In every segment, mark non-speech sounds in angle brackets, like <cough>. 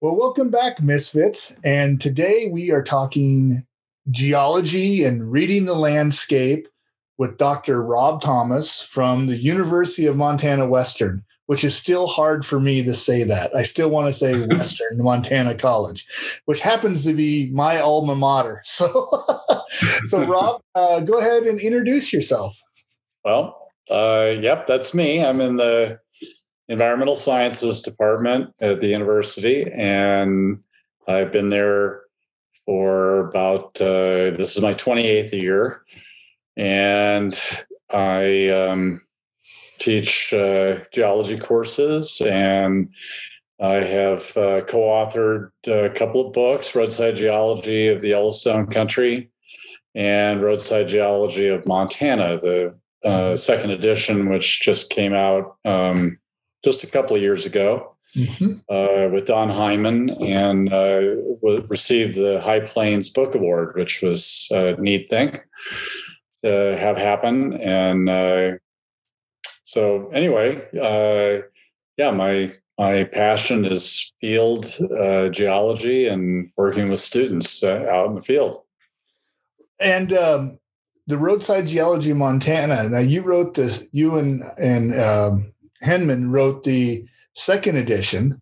Well, welcome back, Misfits. And today we are talking geology and reading the landscape with Dr. Rob Thomas from the University of Montana Western, which is still hard for me to say that. I still want to say <laughs> Western Montana College, which happens to be my alma mater. <laughs> So, so Rob, uh, go ahead and introduce yourself. Well, uh, yep, that's me. I'm in the environmental sciences department at the university, and I've been there for about uh, this is my 28th year, and I um, teach uh, geology courses and. I have uh, co-authored a couple of books: "Roadside Geology of the Yellowstone Country" and "Roadside Geology of Montana," the uh, second edition, which just came out um, just a couple of years ago mm-hmm. uh, with Don Hyndman and uh, received the High Plains Book Award, which was a neat thing to have happen. And uh, so, anyway, uh, yeah, my my passion is field uh, geology and working with students uh, out in the field. And um, the roadside geology Montana. Now, you wrote this. You and and um, Hyndman wrote the second edition.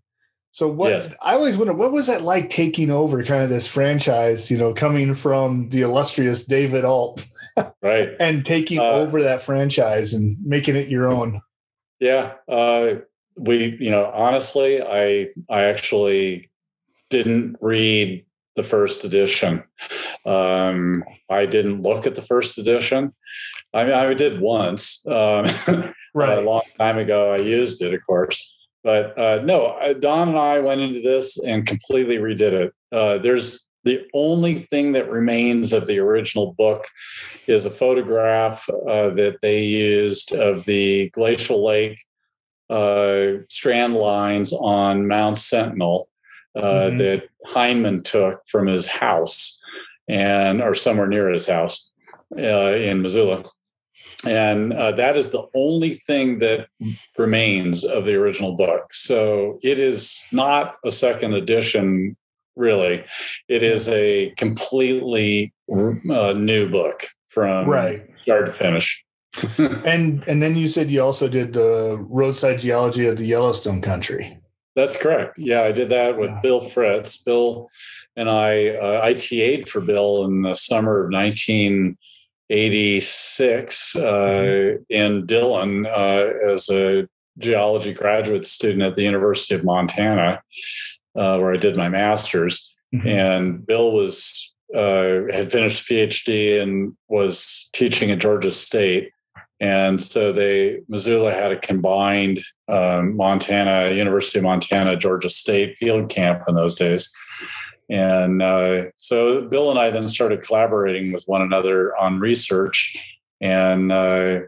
So what yes. I always wonder what was that like taking over kind of this franchise, you know, coming from the illustrious David Alt, <laughs> right, and taking uh, over that franchise and making it your own. Yeah, uh, we, you know, honestly, I I actually didn't read the first edition. Um, I didn't look at the first edition. I mean, I did once. Um, <laughs> right. a long time ago. I used it, of course. But uh, no, Don and I went into this and completely redid it. Uh, there's the only thing that remains of the original book is a photograph uh, that they used of the glacial lake uh, strand lines on Mount Sentinel uh, mm-hmm. that Hyndman took from his house and or somewhere near his house uh, in Missoula and uh, that is the only thing that remains of the original book. So it is not a second edition really. It is a completely uh, new book from right. start to finish. <laughs> And and then you said you also did the roadside geology of the yellowstone country. That's correct. Yeah i did that with yeah. bill fritz. Bill and i uh, ita'd for bill in the summer of 19- 86 uh, mm-hmm. in Dillon uh, as a geology graduate student at the University of Montana, uh, where I did my master's. Mm-hmm. And Bill was uh, had finished PhD and was teaching at Georgia State. And so they Missoula had a combined um, Montana University of Montana Georgia State field camp in those days. And uh, so Bill and I then started collaborating with one another on research. And uh,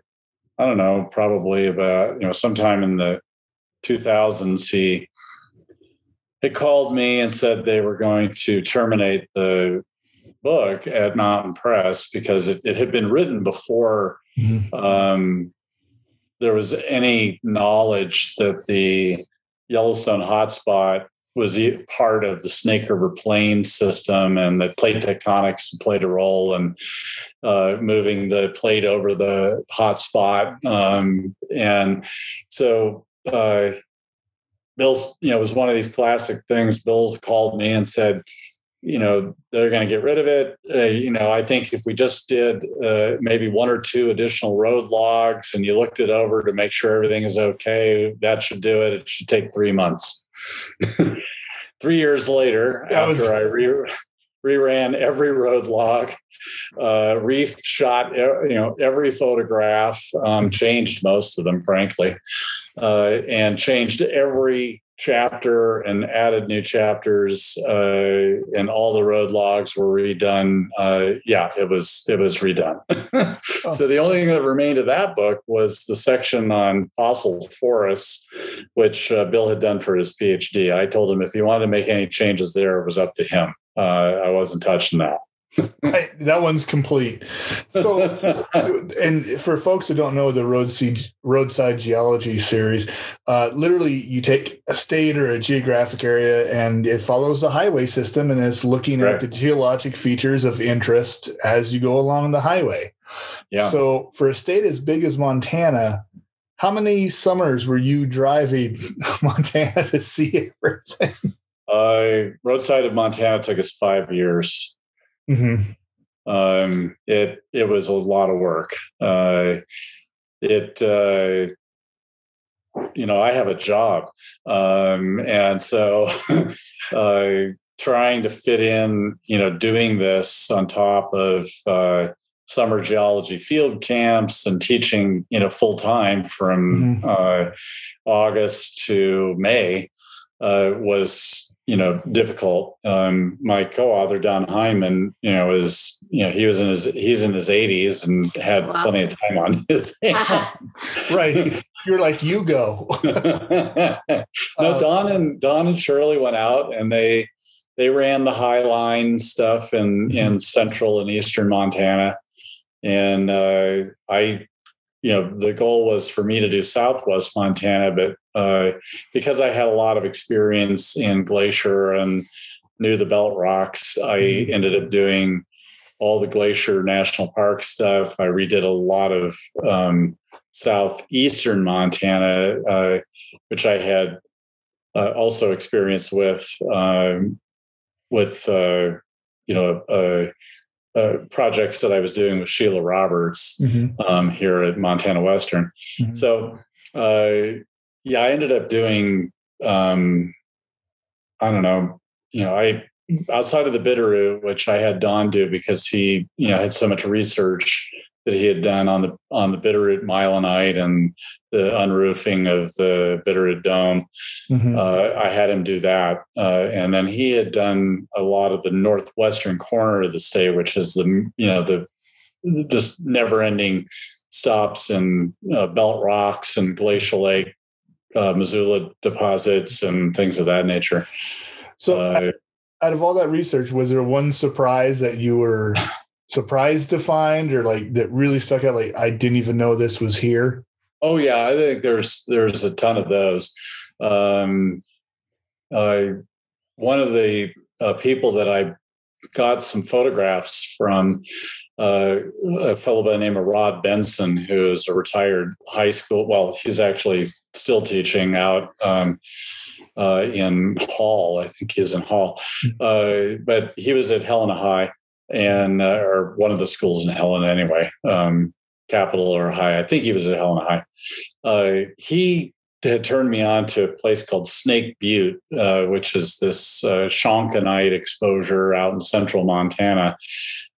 I don't know, probably about, you know, sometime in the 2000s, he, he called me and said they were going to terminate the book at Mountain Press because it, it had been written before mm-hmm. um, there was any knowledge that the Yellowstone hotspot was part of the Snake River Plain system, and that plate tectonics played a role in uh, moving the plate over the hot spot. Um, and so, uh, Bill's, you know, it was one of these classic things. Bill's called me and said, you know, they're going to get rid of it. Uh, you know, I think if we just did uh, maybe one or two additional road logs and you looked it over to make sure everything is okay, that should do it. It should take three months. <laughs> Three years later, that after was... I re- reran every road log, uh, reef shot you know every photograph, um, changed most of them, frankly, uh, and changed every chapter and added new chapters uh, and all the road logs were redone. Uh, yeah it was it was redone. <laughs> Oh. so the only thing that remained of that book was the section on fossil forests which uh, bill had done for his phd i told him if he wanted to make any changes there it was up to him. Uh, i wasn't touching that I, that one's complete. So, <laughs> and for folks who don't know the roadside roadside geology series, uh, literally you take a state or a geographic area and it follows the highway system and it's looking right. at the geologic features of interest as you go along the highway. Yeah. So, for a state as big as Montana, how many summers were you driving <laughs> Montana to see everything? Uh, roadside of Montana took us five years. Mm-hmm. Um, it it was a lot of work. Uh, it uh, you know I have a job, um, and so <laughs> uh, trying to fit in you know doing this on top of uh, summer geology field camps and teaching you know full time from mm-hmm. Uh, August to May uh, was you know difficult. Um, my co-author Don Hyndman, you know, is you know he was in his he's in his 80s and had wow. plenty of time on his <laughs> hands. right. You're like you go. <laughs> no, uh, Don and Don and Shirley went out and they they ran the High Line stuff in mm-hmm. in central and eastern Montana, and uh, I you know the goal was for me to do southwest montana but uh, because i had a lot of experience in glacier and knew the belt rocks i mm-hmm. ended up doing all the glacier national park stuff i redid a lot of um, southeastern montana uh, which i had uh, also experience with um, with uh, you know a, uh, projects that I was doing with Sheila Roberts mm-hmm. um, here at Montana Western. Mm-hmm. So, uh, yeah, I ended up doing, um, I don't know, you know, I outside of the Bitterroot, which I had Don do because he, you know, had so much research that he had done on the on the Bitterroot Mylonite and the unroofing of the Bitterroot Dome. Mm-hmm. Uh, I had him do that, uh, and then he had done a lot of the northwestern corner of the state, which is the you know the just never ending stops and uh, belt rocks and glacial lake uh, Missoula deposits and things of that nature. So, uh, out of all that research, was there one surprise that you were <laughs> surprised to find or like that really stuck out like i didn't even know this was here oh yeah i think there's there's a ton of those um uh, one of the uh, people that i got some photographs from uh, a fellow by the name of Rod Benson, who is a retired high school. Well, he's actually still teaching out um, uh, in Hall. I think he's in Hall, hmm. uh, but he was at Helena High, and uh, or one of the schools in Helena anyway, um, Capital or High. I think he was at Helena High. Uh, he had turned me on to a place called Snake Butte, uh, which is this uh, shonkinite exposure out in central Montana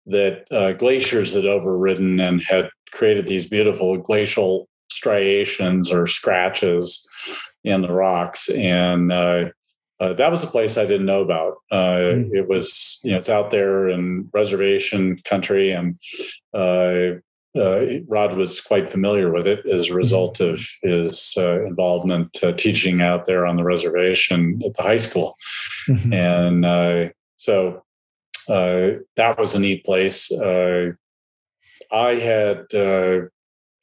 that uh, glaciers had overridden and had created these beautiful glacial striations or scratches in the rocks. And uh, that was a place I didn't know about. Uh, mm. It was, you know, it's out there in reservation country, and uh, uh Rod was quite familiar with it as a result mm. of his uh, involvement uh, teaching out there on the reservation at the high school, mm-hmm. and so that was a neat place. I had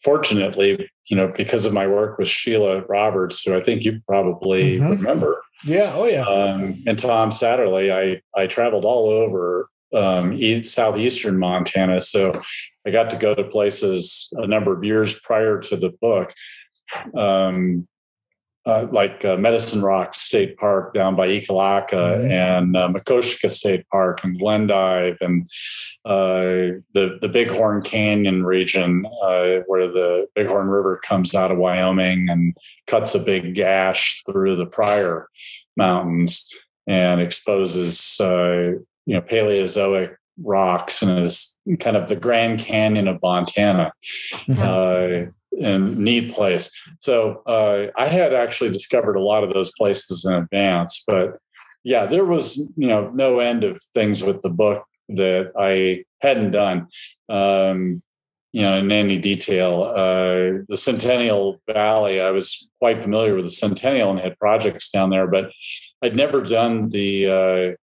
fortunately, you know, because of my work with Sheila Roberts, who I think you probably mm-hmm. remember. Yeah. Oh, yeah. Um, and Tom Satterley, I I traveled all over um, east, southeastern Montana, so I got to go to places a number of years prior to the book. Um, uh, like uh, Medicine Rock State Park down by Ekalaka mm-hmm. and uh, Makoshika State Park and Glendive and uh, the the Bighorn Canyon region uh, where the Bighorn River comes out of Wyoming and cuts a big gash through the Pryor Mountains and exposes uh, you know Paleozoic rocks and is kind of the Grand Canyon of Montana. Mm-hmm and neat place. So uh, I had actually discovered a lot of those places in advance, but yeah, there was you know no end of things with the book that I hadn't done. Um, you know, in any detail. Uh, the Centennial Valley, I was quite familiar with the Centennial and had projects down there, but I'd never done the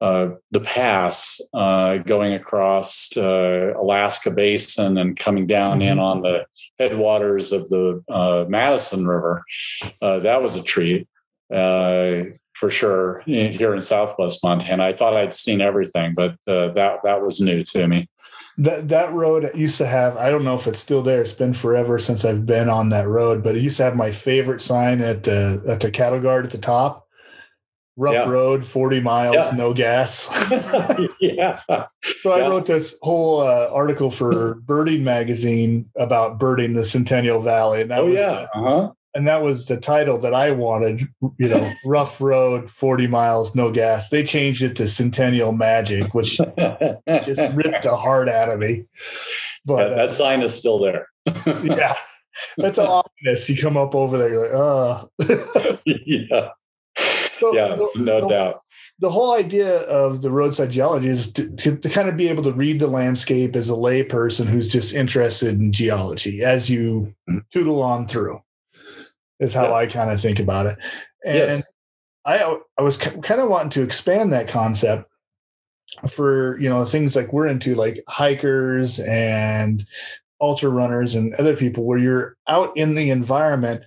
uh, uh, the pass uh, going across uh, Alaska Basin and coming down mm-hmm. in on the headwaters of the uh, Madison River. Uh, that was a treat for sure here in Southwest Montana. I thought I'd seen everything, but that that was new to me. That that road used to have. I don't know if it's still there. It's been forever since I've been on that road, but it used to have my favorite sign at the at the cattle guard at the top rough yeah. road, 40 miles, yeah. no gas. yeah. <laughs> <laughs> So I wrote this whole uh, article for <laughs> Birding Magazine about birding the Centennial Valley. And that oh, was yeah. The, uh-huh. And that was the title that I wanted, you know, rough road, 40 miles, no gas. They changed it to Centennial Magic, which just ripped the heart out of me. But that uh, sign is still there. yeah. That's ominous. You come up over there, you're like, oh. yeah. So yeah, the, no the, doubt. The whole idea of the roadside geology is to, to, to, kind of be able to read the landscape as a layperson who's just interested in geology as you mm-hmm. tootle on through. Is how yeah. I kind of think about it. And yes. I I was kind of wanting to expand that concept for you know things like we're into like hikers and ultra runners and other people where you're out in the environment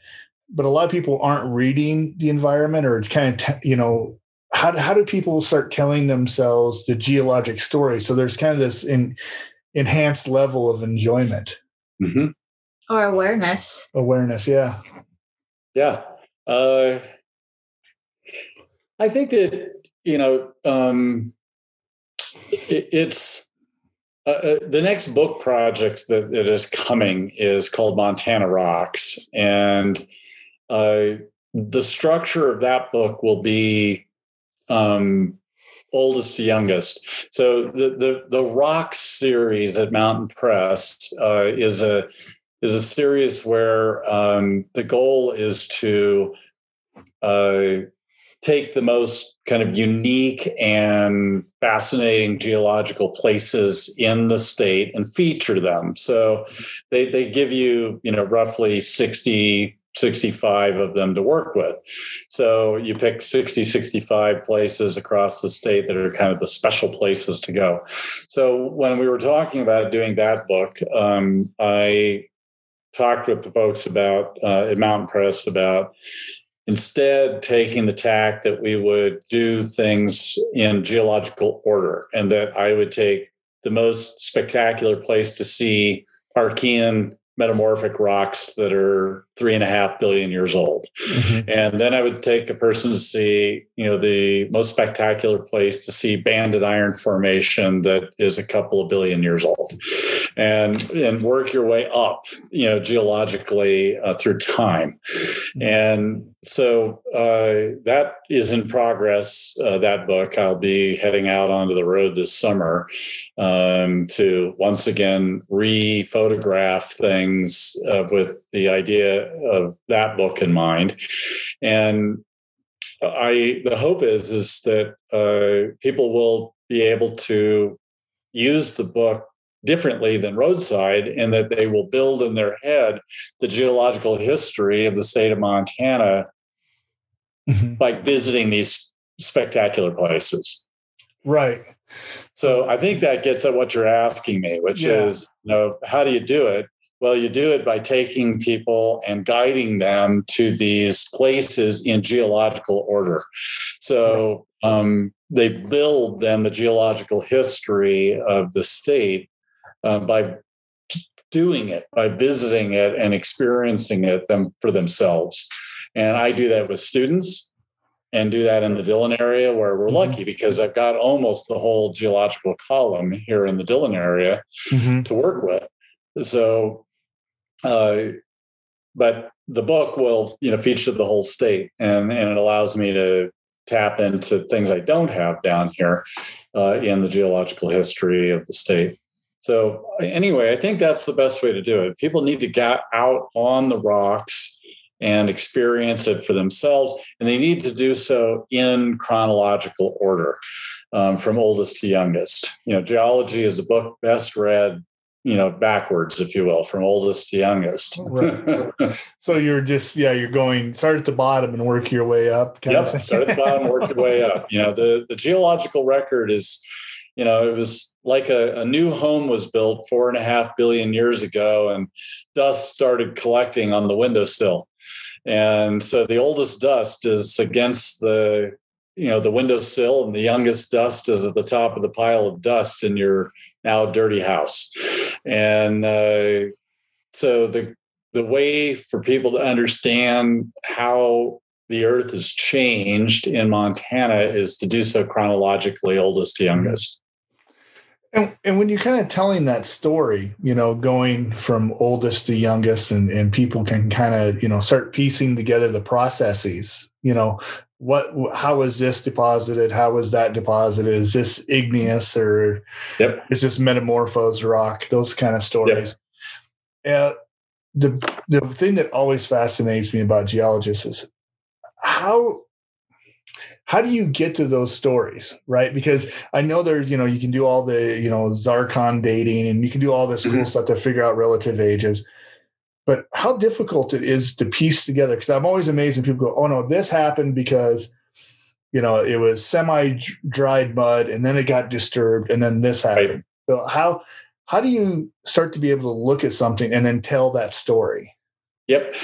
but a lot of people aren't reading the environment or it's kind of you know how, how do people start telling themselves the geologic story? So there's kind of this in, enhanced level of enjoyment. Mm-hmm. or awareness. Awareness yeah. Yeah uh, i think that you know um, it, it's uh, uh, the next book project that, that is coming is called montana rocks and uh, the structure of that book will be um, oldest to youngest. So the the the Rocks series at Mountain Press uh, is a is a series where um, the goal is to uh, take the most kind of unique and fascinating geological places in the state and feature them. So they they give you you know roughly sixty 65 of them to work with. So you pick 60, 65 places across the state that are kind of the special places to go. So when we were talking about doing that book, um, I talked with the folks about uh, at Mountain Press about instead taking the tack that we would do things in geological order and that I would take the most spectacular place to see Archean metamorphic rocks that are three and a half billion years old. Mm-hmm. And then I would take a person to see, you know, the most spectacular place to see banded iron formation that is a couple of billion years old. And and work your way up, you know, geologically uh, through time. Mm-hmm. And so uh, that is in progress. Uh, that book, I'll be heading out onto the road this summer um, to once again re-photograph things uh, with the idea of that book in mind. And I, the hope is is that uh, people will be able to use the book differently than roadside in that they will build in their head the geological history of the state of Montana mm-hmm. by visiting these spectacular places. Right. So I think that gets at what you're asking me, which yeah. is, you know, how do you do it? Well, you do it by taking people and guiding them to these places in geological order. So um, they build then the geological history of the state uh, by doing it, by visiting it and experiencing it them for themselves. And I do that with students and do that in the Dillon area where we're mm-hmm. lucky because I've got almost the whole geological column here in the Dillon area mm-hmm. to work with. So uh, but the book will, you know, feature the whole state, and and it allows me to tap into things I don't have down here uh, in the geological history of the state. So anyway, I think that's the best way to do it. People need to get out on the rocks and experience it for themselves, and they need to do so in chronological order. Um, from oldest to youngest. You know, geology is the book best read you know backwards if you will from oldest to youngest. Right. <laughs> so you're just yeah you're going start at the bottom and work your way up yep start at the bottom work your way up. You know the the geological record is you know it was like a, a new home was built four and a half billion years ago and dust started collecting on the windowsill. And so the oldest dust is against the you know the windowsill and the youngest dust is at the top of the pile of dust in your now dirty house and uh, so the the way for people to understand how the earth has changed in montana is to do so chronologically oldest to youngest. And, and when you're kind of telling that story, you know, going from oldest to youngest, and, and people can kind of, you know, start piecing together the processes, you know, what, how was this deposited? How was that deposited? Is this igneous or yep. is this metamorphosed rock? Those kind of stories. Yep. Uh, the, the thing that always fascinates me about geologists is how how do you get to those stories right because i know there's you know you can do all the you know zircon dating and you can do all this mm-hmm. cool stuff to figure out relative ages but how difficult it is to piece together because i'm always amazed when people go oh no this happened because you know it was semi dried mud and then it got disturbed and then this happened. Right. so how how do you start to be able to look at something and then tell that story? Yep.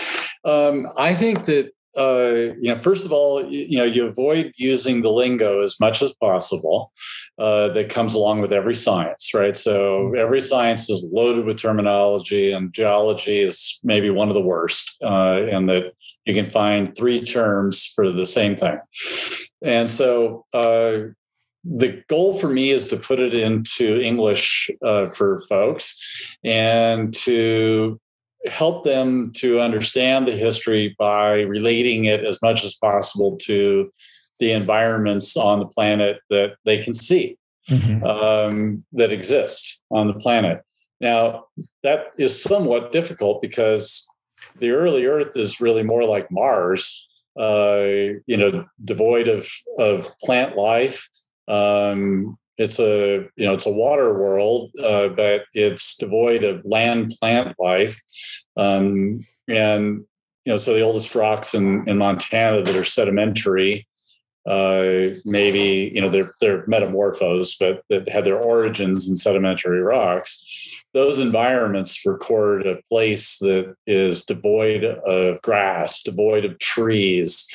Um, i think that uh, you know, first of all, you, you, know, you avoid using the lingo as much as possible uh, that comes along with every science, right? So mm-hmm. every science is loaded with terminology, and geology is maybe one of the worst, uh, in that you can find three terms for the same thing. And so uh, the goal for me is to put it into English uh, for folks and to help them to understand the history by relating it as much as possible to the environments on the planet that they can see mm-hmm. um, that exist on the planet. Now, that is somewhat difficult because the early Earth is really more like Mars, uh, you know, devoid of, of plant life. Um, it's a you know it's a water world, uh, but it's devoid of land plant life, um, and you know so the oldest rocks in, in Montana that are sedimentary, uh, maybe you know they're they're metamorphosed, but that had their origins in sedimentary rocks. Those environments record a place that is devoid of grass, devoid of trees,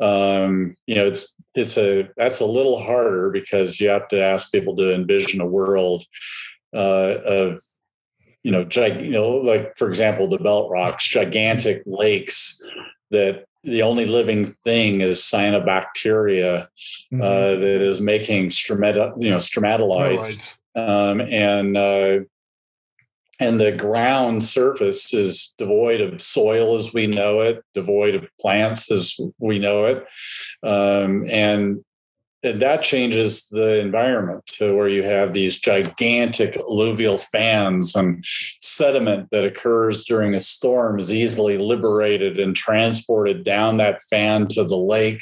um, you know, it's it's a that's a little harder because you have to ask people to envision a world uh, of you know, gig, you know, like for example, the Belt Rocks, gigantic lakes that the only living thing is cyanobacteria mm-hmm. uh, that is making stromat- you know stromatolites, um, and uh, and the ground surface is devoid of soil as we know it, devoid of plants as we know it, um, and and that changes the environment to where you have these gigantic alluvial fans and sediment that occurs during a storm is easily liberated and transported down that fan to the lake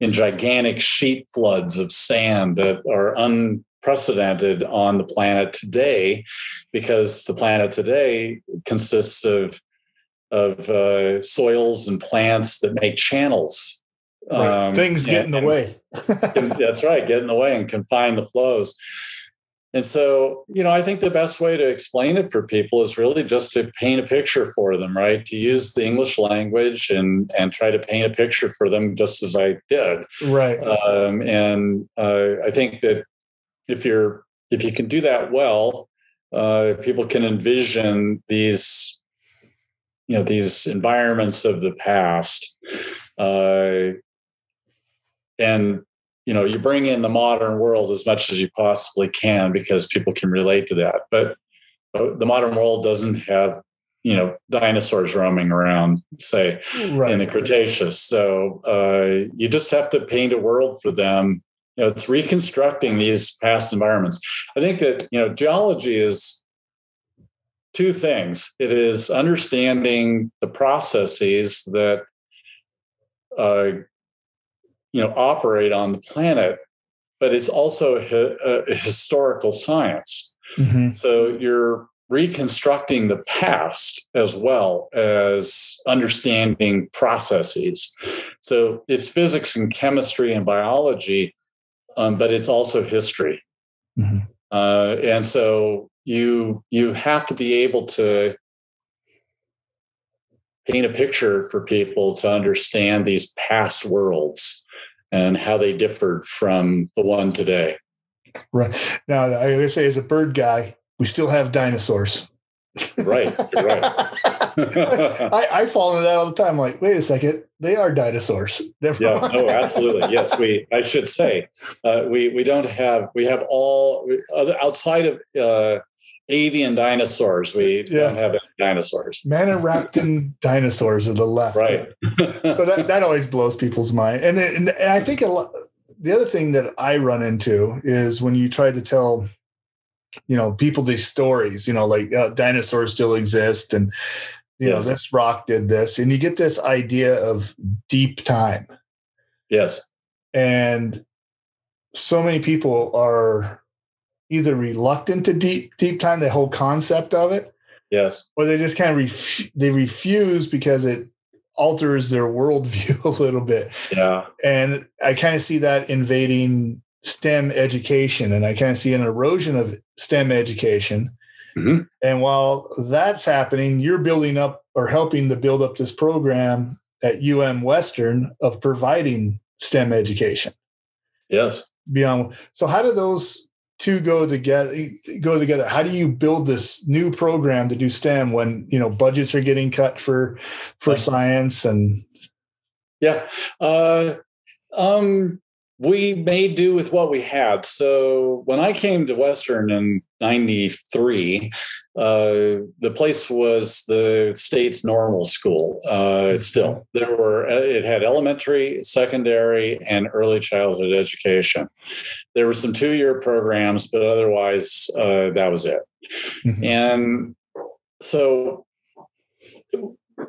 in gigantic sheet floods of sand that are un unprecedented on the planet today because the planet today consists of of uh, soils and plants that make channels. Right. Um, Things get and, in the way. <laughs> that's right, get in the way and confine the flows. And so, you know, I think the best way to explain it for people is really just to paint a picture for them, right? To use the English language and and try to paint a picture for them, just as I did, right? Um, and uh, I think that if you're if you can do that well, uh, people can envision these you know these environments of the past uh, and you know you bring in the modern world as much as you possibly can because people can relate to that but the modern world doesn't have you know dinosaurs roaming around say right. in the cretaceous so uh, you just have to paint a world for them you know, it's reconstructing these past environments. I think that you know geology is two things. It is understanding the processes that uh, you know operate on the planet, but it's also a, a historical science. Mm-hmm. So you're reconstructing the past as well as understanding processes. So it's physics and chemistry and biology, um, but it's also history. Mm-hmm. Uh, and so you you have to be able to paint a picture for people to understand these past worlds and how they differed from the one today. Right. Now, I say, as a bird guy, we still have dinosaurs. right. You're right. <laughs> I, I fall into that all the time. I'm like, wait a second, they are dinosaurs. <laughs> Never yeah. Mind. Oh, absolutely. Yes. We. I should say, uh, we we don't have. We have all outside of uh, avian dinosaurs. We yeah. don't have dinosaurs. Maniraptor dinosaurs are the left. Right. <laughs> but that, that always blows people's mind. And, and I think a lot, the other thing that I run into is when you try to tell, you know, people these stories, you know, like uh, dinosaurs still exist and, you yes. know, this rock did this. And you get this idea of deep time. Yes. And so many people are either reluctant to deep deep time, the whole concept of it, yes, or they just kind of ref- they refuse because it alters their worldview <laughs> a little bit. Yeah, and I kind of see that invading STEM education, and I kind of see an erosion of STEM education. Mm-hmm. And while that's happening, you're building up or helping to build up this program at UM Western of providing STEM education. Yes. Beyond so how do those two go together go together how do you build this new program to do stem when you know budgets are getting cut for for science and yeah uh, um, we made do with what we had so when i came to western in 93 uh, the place was the state's normal school. Uh, still, there were uh, it had elementary, secondary, and early childhood education. There were some two-year programs, but otherwise, uh, that was it. Mm-hmm. And so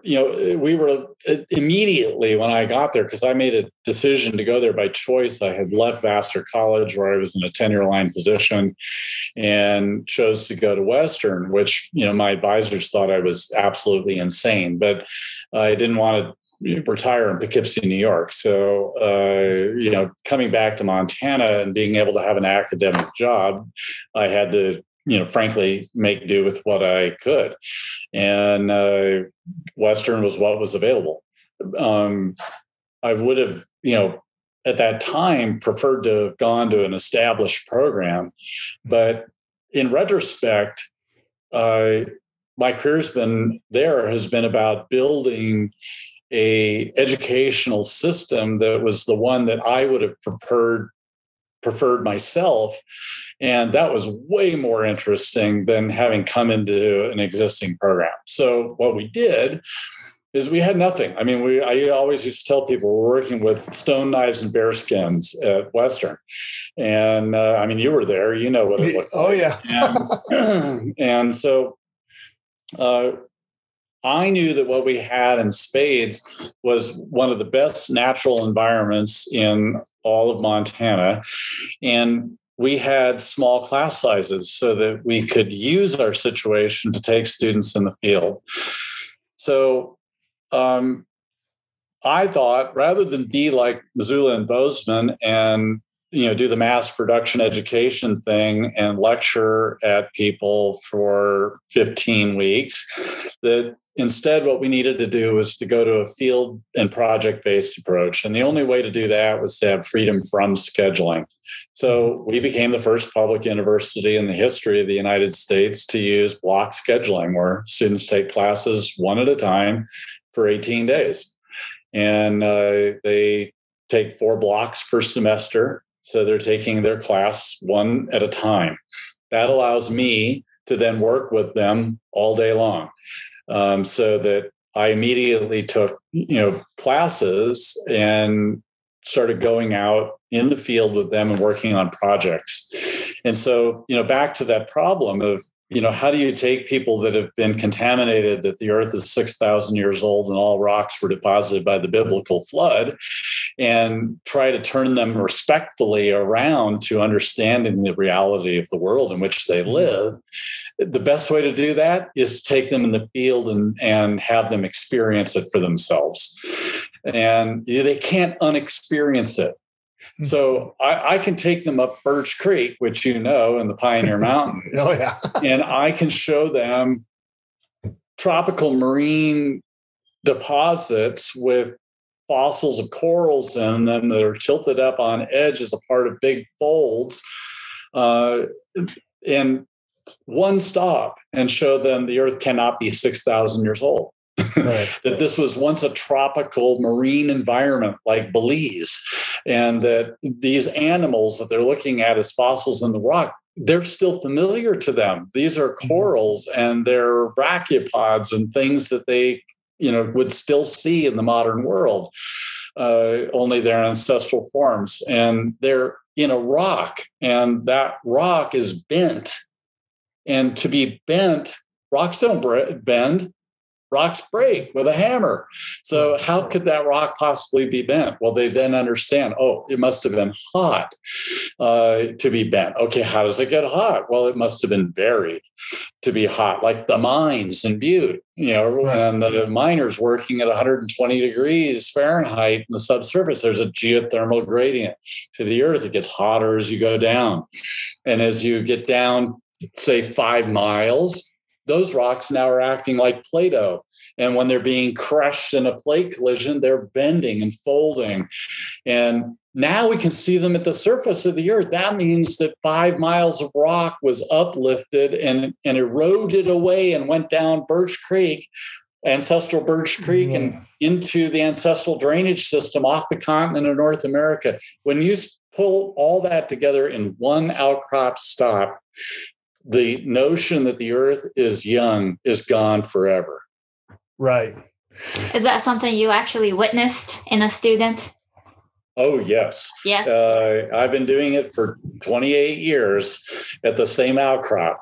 you know, we were uh, immediately when I got there, because I made a decision to go there by choice. I had left Vassar College, where I was in a tenure line position, and chose to go to Western, which, you know, my advisors thought I was absolutely insane, but I didn't want to retire in Poughkeepsie, New York. So, uh, you know, coming back to Montana and being able to have an academic job, I had to you know, frankly, make do with what I could. And uh, Western was what was available. Um, I would have, you know, at that time preferred to have gone to an established program. But in retrospect, uh, my career's been there has been about building a educational system that was the one that I would have preferred preferred myself and that was way more interesting than having come into an existing program. So what we did is we had nothing. I mean, we I always used to tell people we're working with stone knives and bear skins at Western, and uh, I mean, you were there, you know what it looked oh, like. Oh yeah, and, <laughs> and so uh, I knew that what we had in Spades was one of the best natural environments in all of Montana, and we had small class sizes so that we could use our situation to take students in the field. So um, I thought rather than be like Missoula and Bozeman and you know do the mass production education thing and lecture at people for 15 weeks that instead what we needed to do was to go to a field and project based approach. And the only way to do that was to have freedom from scheduling. So we became the first public university in the history of the united states to use block scheduling where students take classes one at a time for 18 days. And uh, they take four blocks per semester so they're taking their class one at a time. That allows me to then work with them all day long. Um, so that I immediately took, you know, classes and started going out in the field with them and working on projects. And so, you know, back to that problem of you know, how do you take people that have been contaminated that the earth is 6,000 years old and all rocks were deposited by the biblical flood and try to turn them respectfully around to understanding the reality of the world in which they mm-hmm. live? The best way to do that is to take them in the field and, and have them experience it for themselves. And they can't unexperience it. Hmm. So I, I, can take them up Birch Creek, which you know, in the Pioneer <laughs> Mountains. oh, yeah. and I can show them tropical marine deposits with fossils of corals in them that are tilted up on edge as a part of big folds. Uh, and one stop and show them the earth cannot be 6,000 years old. Right. <laughs> that this was once a tropical marine environment like Belize, and that these animals that they're looking at as fossils in the rock, they're still familiar to them. These are mm-hmm. corals and they're brachiopods and things that they, you know, would still see in the modern world. Uh, only their ancestral forms, and they're in a rock, and that rock is bent. And to be bent, rocks don't bend rocks break with a hammer. So, how could that rock possibly be bent? Well, they then understand, oh, it must have been hot uh, to be bent. Okay, how does it get hot? Well, it must have been buried to be hot, like the mines in Butte, you know, and the miners working at 120 degrees Fahrenheit in the subsurface. There's a geothermal gradient to the earth. It gets hotter as you go down. And as you get down, say, five miles, those rocks now are acting like Play Doh. And when they're being crushed in a plate collision, they're bending and folding. And now we can see them at the surface of the earth. That means that five miles of rock was uplifted and, and eroded away and went down Birch Creek, ancestral Birch Creek, mm-hmm. and into the ancestral drainage system off the continent of North America. When you pull all that together in one outcrop stop, the notion that the earth is young is gone forever. Right. Is that something you actually witnessed in a student? Oh, yes. Yes. Uh, I've been doing it for 28 years at the same outcrop.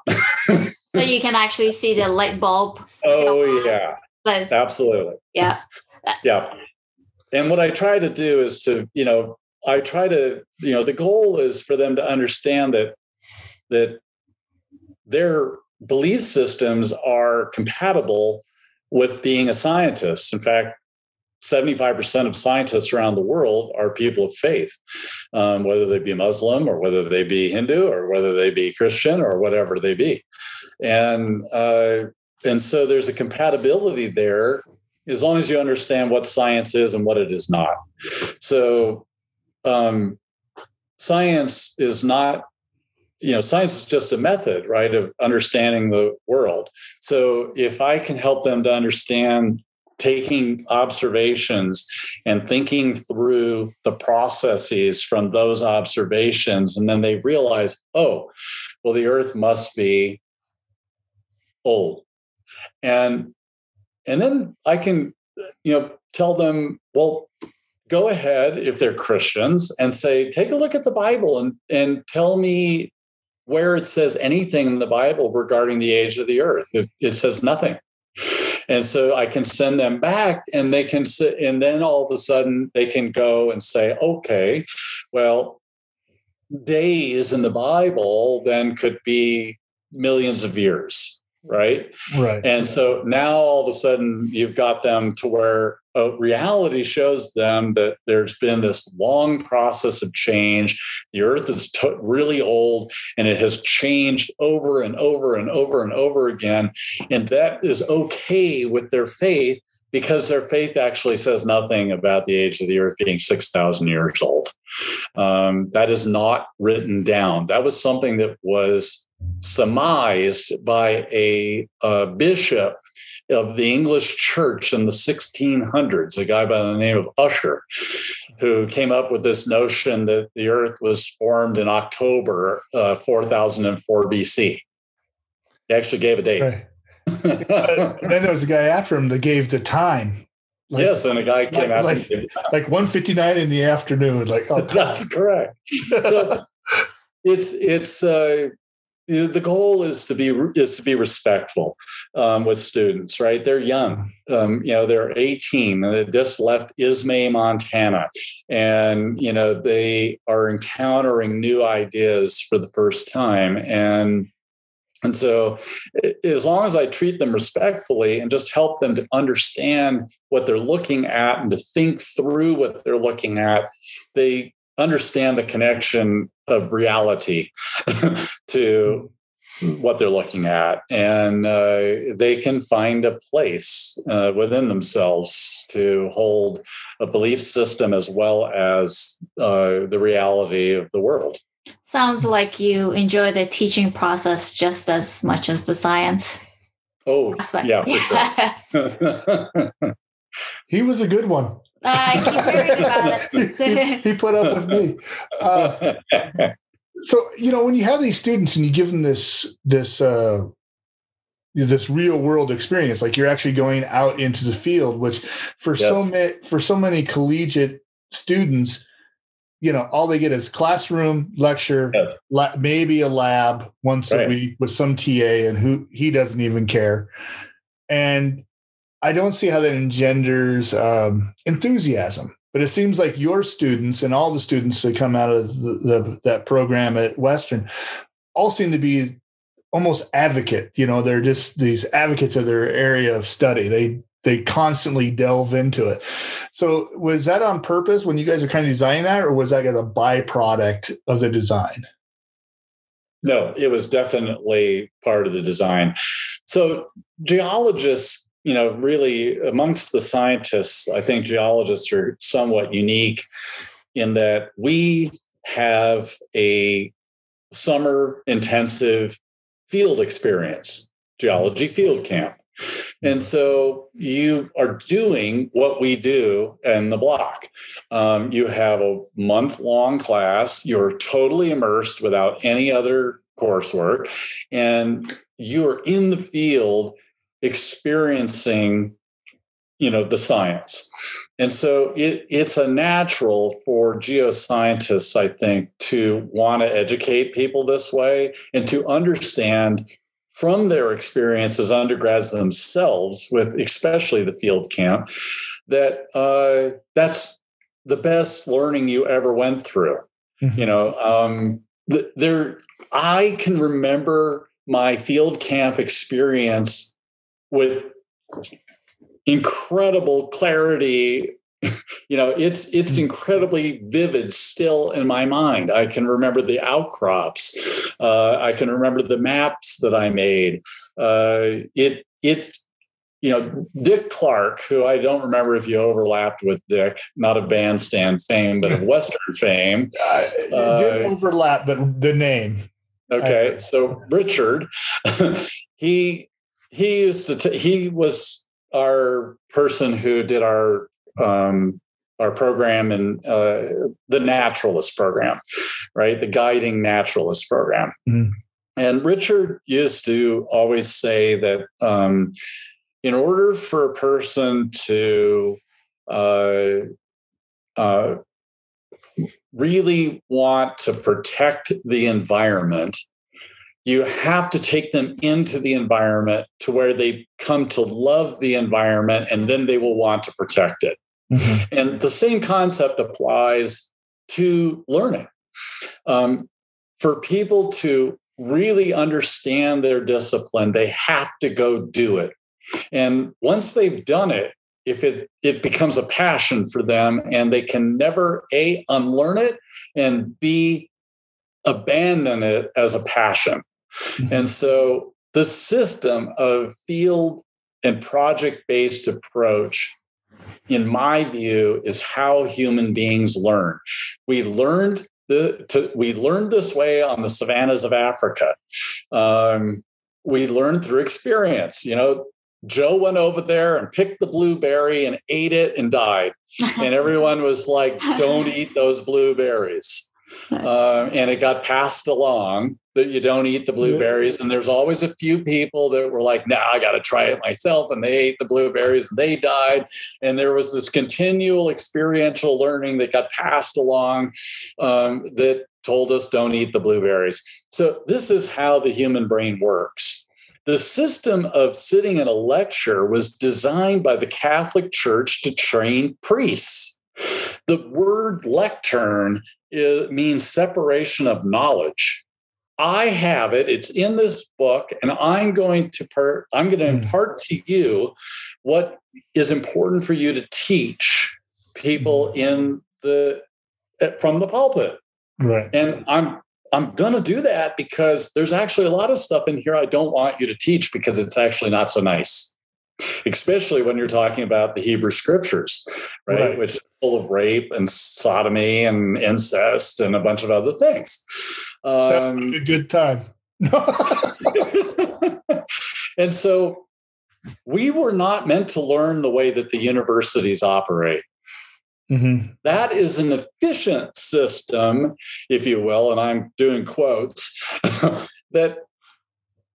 so you can actually see the light bulb. Oh, yeah. But, Absolutely. Yeah. yeah. And what I try to do is to, you know, I try to, you know, the goal is for them to understand that that their belief systems are compatible with being a scientist. In fact, 75% of scientists around the world are people of faith, um, whether they be Muslim or whether they be Hindu or whether they be Christian or whatever they be. And, uh, and so there's a compatibility there as long as you understand what science is and what it is not. So, um, science is not you know science is just a method right of understanding the world. So if i can help them to understand taking observations and thinking through the processes from those observations and then they realize oh well the earth must be old. And and then i can you know tell them well go ahead if they're christians and say take a look at the bible and and tell me where it says anything in the Bible regarding the age of the earth. It, it says nothing. And so I can send them back and they can sit, and then all of a sudden they can go and say, okay, well, days in the Bible then could be millions of years right? Right. And so now all of a sudden you've got them to where uh, reality shows them that there's been this long process of change. The earth is t- really old and it has changed over and over and over and over again. And that is okay with their faith because their faith actually says nothing about the age of the earth being 6,000 years old. Um, that is not written down. That was something that was surmised by a, a bishop of the English church in the 1600s, a guy by the name of Ussher, who came up with this notion that the earth was formed in October uh, 4004 BC. He actually gave a date. Right. uh, then there was a guy after him that gave the time. Like, yes, and a guy came like, after like, like 159 in the afternoon. Like, oh, <laughs> that's correct. So <laughs> it's it's uh, the goal is to be is to be respectful um, with students right? They're young. Um, you know they're 18 they just left ismay montana. And you know they are encountering new ideas for the first time. And and so, as long as I treat them respectfully and just help them to understand what they're looking at and to think through what they're looking at, they understand the connection of reality <laughs> to what they're looking at and uh, they can find a place uh, within themselves to hold a belief system as well as uh, the reality of the world sounds like you enjoy the teaching process just as much as the science oh aspect. yeah sure. <laughs> <laughs> he was a good one I keep hearing about it. <laughs> he, he, put up with me. Uh, <laughs> so you know when you have these students and you give them this this uh, this real world experience, like you're actually going out into the field, which for yes. so many for so many collegiate students, you know, all they get is classroom lecture, yes. la- maybe a lab once right. a week with some TA, and who he doesn't even care. And I don't see how that engenders um, enthusiasm. But it seems like your students and all the students that come out of the, the, that program at Western all seem to be almost advocate. You know, they're just these advocates of their area of study. They they constantly delve into it. So was that on purpose when you guys are kind of designing that, or was that a byproduct of the design? No, it was definitely part of the design. So geologists you know, really amongst the scientists, I think geologists are somewhat unique in that we have a summer intensive field experience, geology field camp. And so you are doing what we do in the block. Um, you have a month long class, you're totally immersed without any other coursework, and you're in the field experiencing you know the science and so it, it's a natural for geoscientists i think to want to educate people this way and to understand from their experience as undergrads themselves with especially the field camp that uh, that's the best learning you ever went through mm-hmm. you know um, there i can remember my field camp experience with incredible clarity. <laughs> You know it's it's hmm. incredibly vivid still in my mind. I can remember the outcrops uh, i can remember the maps that i made. Uh, it it you know dick clark who i don't remember if you overlapped with dick not of bandstand fame but of <laughs> western fame. Uh, did overlap but the name. Okay so richard <laughs> he he used to t- he was our person who did our um, our program and uh, the naturalist program right the guiding naturalist program mm-hmm. and richard used to always say that um, in order for a person to uh, uh, really want to protect the environment you have to take them into the environment to where they come to love the environment and then they will want to protect it. Mm-hmm. And the same concept applies to learning. Um, for people to really understand their discipline, they have to go do it. And once they've done it, if it, it becomes a passion for them and they can never A, unlearn it, and B, abandon it as a passion. Mm-hmm. And so the system of field and project based approach, in my view, is how human beings learn. We learned the, to, we learned this way on the savannas of Africa. Um, we learned through experience. You know, Joe went over there and picked the blueberry and ate it and died. <laughs> and everyone was like, don't eat those blueberries. Uh, <laughs> and it got passed along that you don't eat the blueberries. And there's always a few people that were like, nah, I got to try it myself. And they ate the blueberries and they died. And there was this continual experiential learning that got passed along um, that told us don't eat the blueberries. So this is how the human brain works. The system of sitting in a lecture was designed by the Catholic Church to train priests. The word lectern is, means separation of knowledge. I have it. It's in this book, and I'm going to per, I'm going to hmm. impart to you what is important for you to teach people hmm. in the eh, from the pulpit. Right. And I'm I'm going to do that because there's actually a lot of stuff in here I don't want you to teach because it's actually not so nice. Especially when you're talking about the Hebrew scriptures, right? right. Which is full of rape and sodomy and incest and a bunch of other things. Um, like a good time. <laughs> and so we were not meant to learn the way that the universities operate. Mm-hmm. That is an efficient system, if you will, and I'm doing quotes, <laughs> that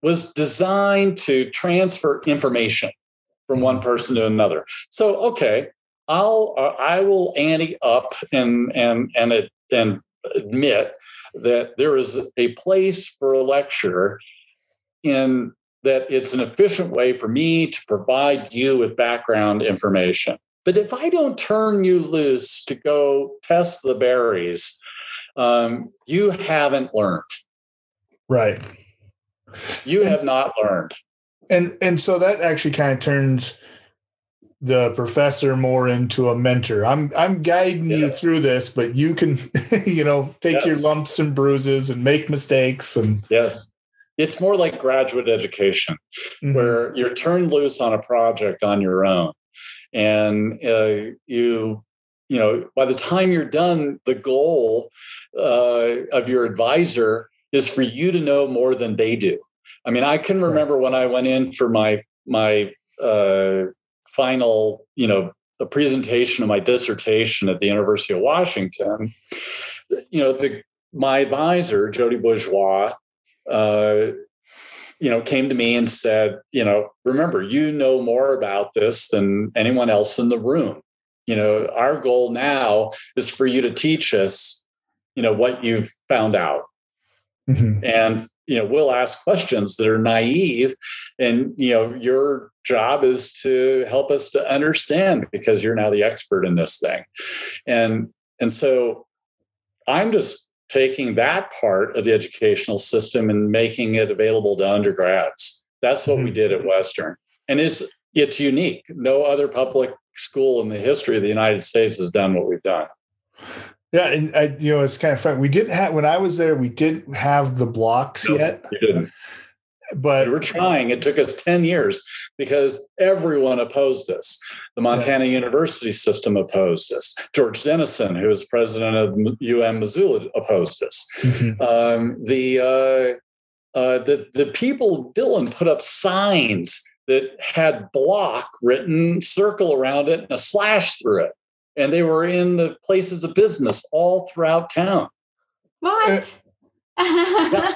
was designed to transfer information from one mm-hmm. person to another. So, okay, I'll uh, I will ante up and and and and admit that there is a place for a lecture in that it's an efficient way for me to provide you with background information. But if I don't turn you loose to go test the berries, um, you haven't learned. Right. You have not learned. And and so that actually kind of turns the professor more into a mentor. I'm I'm guiding you through this, but you can, <laughs> you know, take yes. your lumps and bruises and make mistakes and yes. It's more like graduate education, mm-hmm. where you're turned loose on a project on your own and uh, you you know by the time you're done the goal uh, of your advisor is for you to know more than they do i mean i can remember when i went in for my my uh, final you know a presentation of my dissertation at the university of washington you know the my advisor jody bourgeois uh, you know, came to me and said, you know, remember, you know more about this than anyone else in the room. You know, our goal now is for you to teach us, you know, what you've found out. Mm-hmm. And, you know, we'll ask questions that are naive. And, you know, your job is to help us to understand because you're now the expert in this thing. And, and so I'm just taking that part of the educational system and making it available to undergrads. That's what mm-hmm. we did at Western. And it's it's unique. No other public school in the history of the United States has done what we've done. Yeah, and I, you know, it's kind of fun. We didn't have when I was there. We didn't have the blocks no, yet. But we were trying. It took us 10 years because everyone opposed us. The Montana yeah. University system opposed us. George Dennison, who was president of UM Missoula, opposed us. Mm-hmm. Um, the, uh, uh, the, the people, Dillon put up signs that had block written, circle around it, and a slash through it. And they were in the places of business all throughout town. What? Yeah.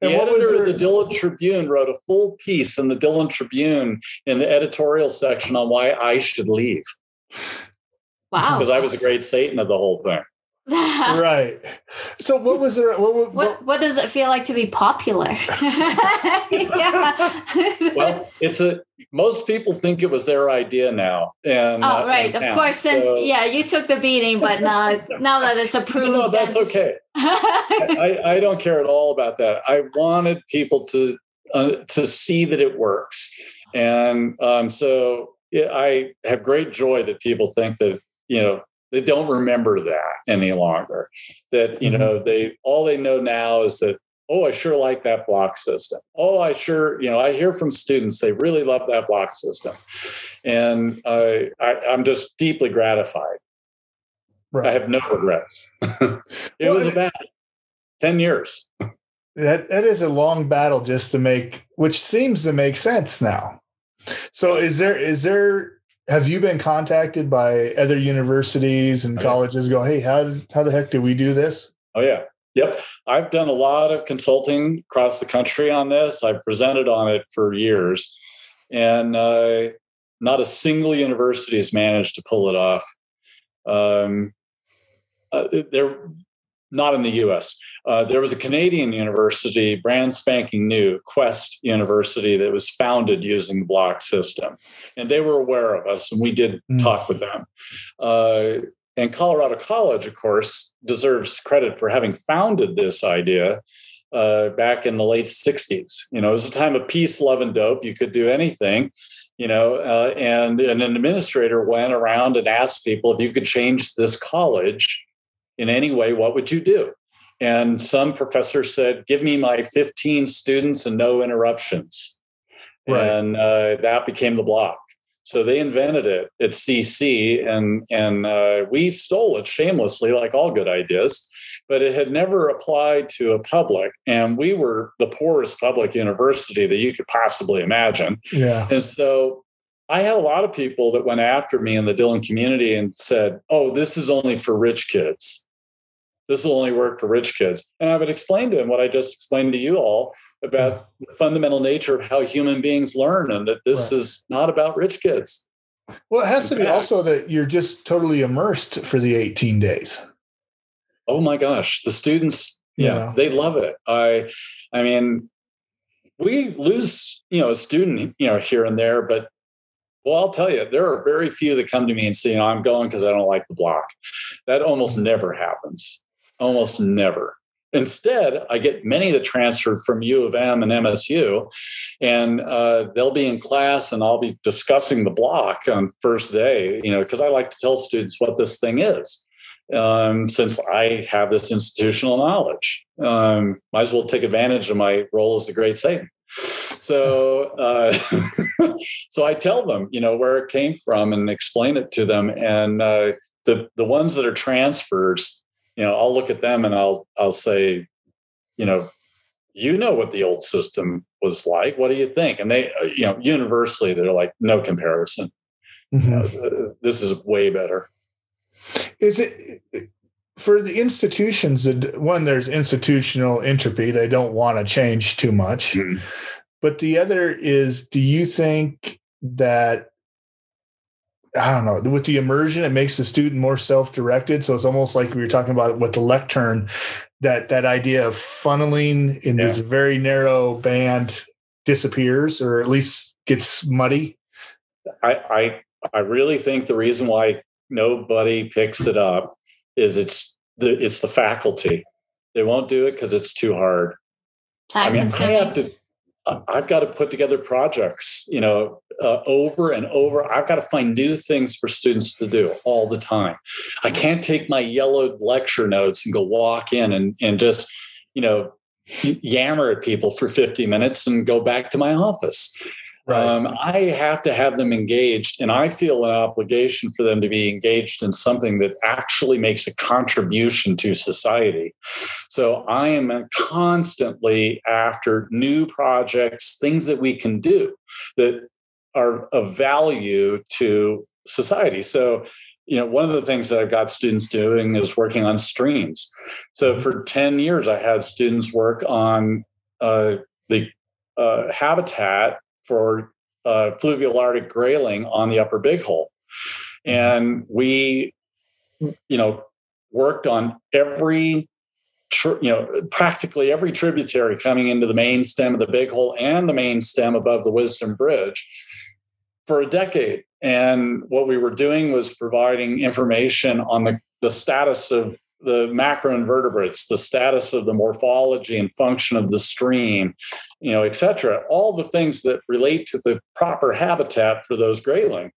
The and editor of the Dillon Tribune wrote a full piece in the Dillon Tribune in the editorial section on why I should leave. Wow. Because I was the great Satan of the whole thing. Right. So what was there? What, what, what, what, does it feel like to be popular? <laughs> yeah. well, it's a most people think it was their idea now. And oh, uh, right, of course. Since so, yeah, you took the beating, but now now that it's approved, no, that's and... okay. <laughs> I, I, don't care at all about that. I wanted people to uh, to see that it works, and um, so yeah, I have great joy that people think that you know they don't remember that any longer. That you mm-hmm. know they all they know now is that oh I sure like that block system. Oh I sure you know I hear from students they really love that block system, and uh, I, I'm just deeply gratified. Right. I have no regrets. <laughs> it well, was a battle, ten years. That that is a long battle just to make, which seems to make sense now. So is there is there have you been contacted by other universities and oh, colleges? Go, hey, how how the heck do we do this? Oh yeah, yep. I've done a lot of consulting across the country on this. I've presented on it for years, and uh, not a single university has managed to pull it off. Um, uh, there, not in the US. Uh, there was a Canadian university, brand spanking new, Quest University, that was founded using the block system. And they were aware of us, and we did mm. talk with them. Uh, and Colorado College, of course, deserves credit for having founded this idea uh, back in the late 60s. You know, it was a time of peace, love, and dope. You could do anything, you know, uh, and, and an administrator went around and asked people if you could change this college in any way, what would you do? And some professor said, Give me my 15 students and no interruptions. Right. And uh, that became the block. So they invented it at CC, and and uh, we stole it shamelessly, like all good ideas but it had never applied to a public. And we were the poorest public university that you could possibly imagine. Yeah. And so I had a lot of people that went after me in the Dillon community and said, oh, this is only for rich kids. This will only work for rich kids. And I would explain to them what I just explained to you all about the fundamental nature of how human beings learn and that this right. is not about rich kids. Well, it has to be also that you're just totally immersed for the 18 days oh my gosh, the students, yeah, yeah, they love it. I, I mean, we lose, you know, a student, you know, here and there, but well, I'll tell you, there are very few that come to me and say, you know, I'm going because I don't like the block. That almost mm-hmm. never happens. Almost never. Instead, I get many that transfer from U of M and MSU, and uh, they'll be in class, and I'll be discussing the block on first day. You know, because I like to tell students what this thing is um, since I have this institutional knowledge. Um, might as well take advantage of my role as the great Satan. So, uh, <laughs> so I tell them, you know, where it came from and explain it to them. And uh, the the ones that are transfers, you know, I'll look at them and I'll I'll say, you know, you know what the old system was like. What do you think? And they, uh, you know, universally, they're like, no comparison. Mm-hmm. Uh, this is way better. Is it for the institutions that one there's institutional entropy they don't want to change too much mm-hmm. but the other is do you think that i don't know with the immersion it makes the student more self-directed so it's almost like we were talking about with the lectern that that idea of funneling in yeah. this very narrow band disappears or at least gets muddy i i i really think the reason why nobody picks it up is it's the it's the faculty. They won't do it because it's too hard. Time I mean, consuming. I have to. I've got to put together projects, you know, uh, over and over. I've got to find new things for students to do all the time. I can't take my yellowed lecture notes and go walk in and and just, you know, yammer at people for 50 minutes and go back to my office. Right. Um, I have to have them engaged, and I feel an obligation for them to be engaged in something that actually makes a contribution to society. So I am constantly after new projects, things that we can do that are of value to society. So you know one of the things that i've got students doing is working on streams so for 10 years i had students work on uh, the uh, habitat for uh, fluvial Arctic grayling on the upper big hole. And we, you know, worked on every, you know, practically every tributary coming into the main stem of the big hole and the main stem above the Wisdom Bridge for a decade. And what we were doing was providing information on the, the status of the macroinvertebrates, the status of the morphology and function of the stream, you know, et cetera, all the things that relate to the proper habitat for those grayling.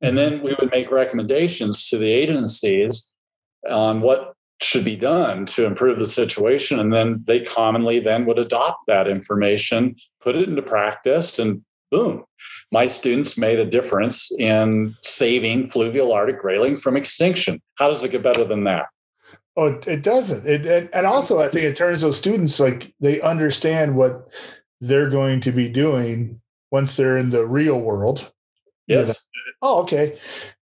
And then we would make recommendations to the agencies on what should be done to improve the situation. And then they commonly then would adopt that information, put it into practice, and boom, my students made a difference in saving fluvial Arctic grayling from extinction. How does it get better than that? Oh, it doesn't. It, it, and also I think it turns those students like they understand what they're going to be doing once they're in the real world. Yes. oh, okay.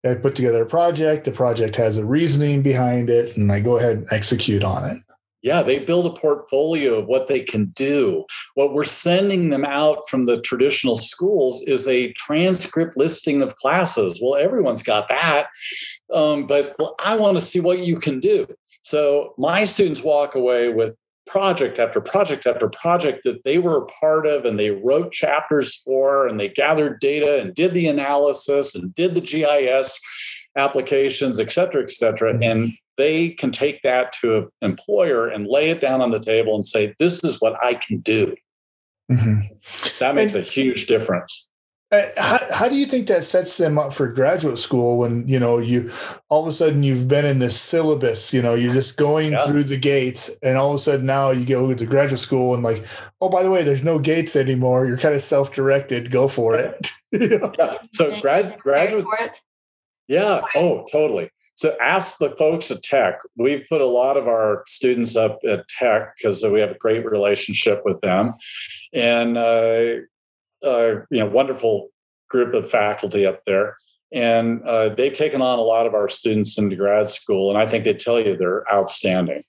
I put together a project. The project has a reasoning behind it, and I go ahead and execute on it. Yeah, they build a portfolio of what they can do. What we're sending them out from the traditional schools is a transcript listing of classes. Well, everyone's got that. Um, but well, I want to see what you can do. So my students walk away with project after project after project that they were a part of and they wrote chapters for and they gathered data and did the analysis and did the GIS applications, et cetera, et cetera. Mm-hmm. And they can take that to an employer and lay it down on the table and say, this is what I can do. Mm-hmm. That makes and, a huge difference. Uh, how, how do you think that sets them up for graduate school when you know you all of a sudden you've been in this syllabus you know you're just going yeah. through the gates and all of a sudden now you go to graduate school and like oh by the way there's no gates anymore. You're kind of self-directed. Go for it. <laughs> Yeah. so grad, graduate yeah. Oh totally. So ask the folks at tech. We've put a lot of our students up at tech because we have a great relationship with them. And uh, uh, you know wonderful group of faculty up there, and uh, they've taken on a lot of our students into grad school, and I think they tell you they're outstanding.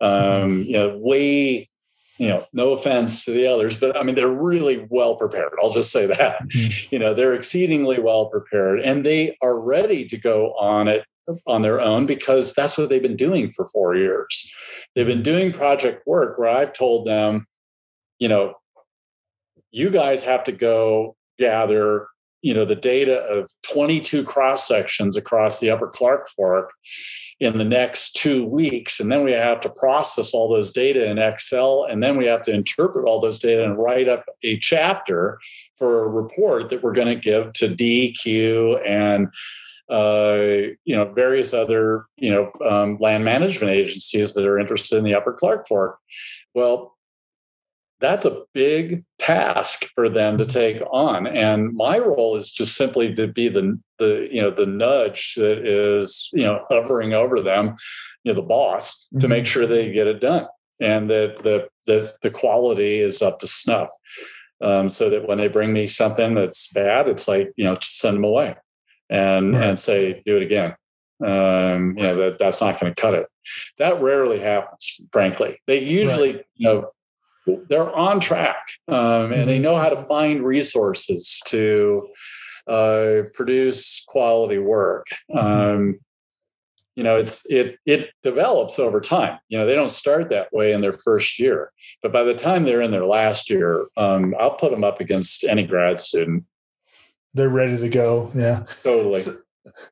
Um, you know, way you know, no offense to the others, but I mean, they're really well prepared. I'll just say that. Mm-hmm. <laughs> You know, they're exceedingly well prepared and they are ready to go on it on their own because that's what they've been doing for four years. They've been doing project work where I've told them, you know, you guys have to go gather you know the data of 22 cross sections across the upper clark fork in the next two weeks and then we have to process all those data in excel and then we have to interpret all those data and write up a chapter for a report that we're going to give to DEQ and uh, you know various other you know um, land management agencies that are interested in the upper clark fork. Well that's a big task for them to mm-hmm. take on and my role is just simply to be the the you know the nudge that is you know hovering over them you know the boss mm-hmm. to make sure they get it done and that the the the quality is up to snuff um, so that when they bring me something that's bad it's like you know send them away and right. and say do it again um, you know that that's not going to cut it that rarely happens frankly they usually right. you know they're on track um, and they mm-hmm. know how to find resources to uh, produce quality work. Mm-hmm. Um, you know, it's it it develops over time. You know, they don't start that way in their first year, but by the time they're in their last year, um, I'll put them up against any grad student. They're ready to go. Yeah, totally. So,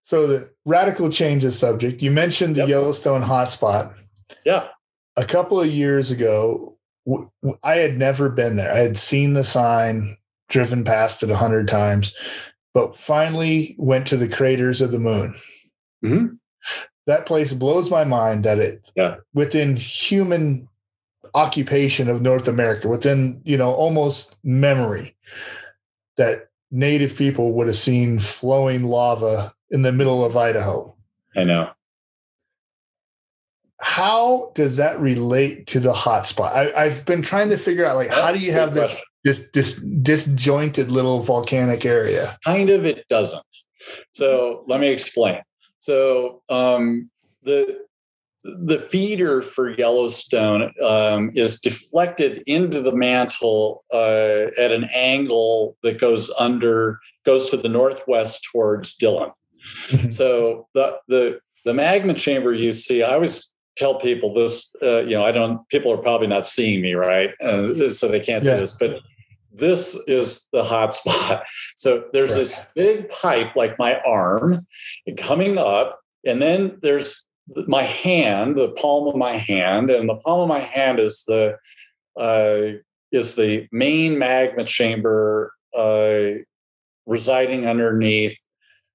so the radical change of subject. You mentioned the yep. Yellowstone hotspot. Yeah. A couple of years ago, I had never been there. I had seen the sign, driven past it a hundred times, but finally went to the craters of the moon. Mm-hmm. That place blows my mind that it yeah. within human occupation of North America, within you know almost memory, that native people would have seen flowing lava in the middle of Idaho. I know how does that relate to the hotspot? I, have been trying to figure out like how do you have this this this disjointed little volcanic area? Kind of, it doesn't. So let me explain. So um, the the feeder for Yellowstone um, is deflected into the mantle uh, at an angle that goes under goes to the northwest towards Dillon. Mm-hmm. so the the the magma chamber you see, I was tell people this uh, you know i don't people are probably not seeing me right uh, so they can't yeah. see this but this is the hot <laughs> spot so there's right. this big pipe like my arm coming up and then there's my hand the palm of my hand and the palm of my hand is the uh, is the main magma chamber uh, residing underneath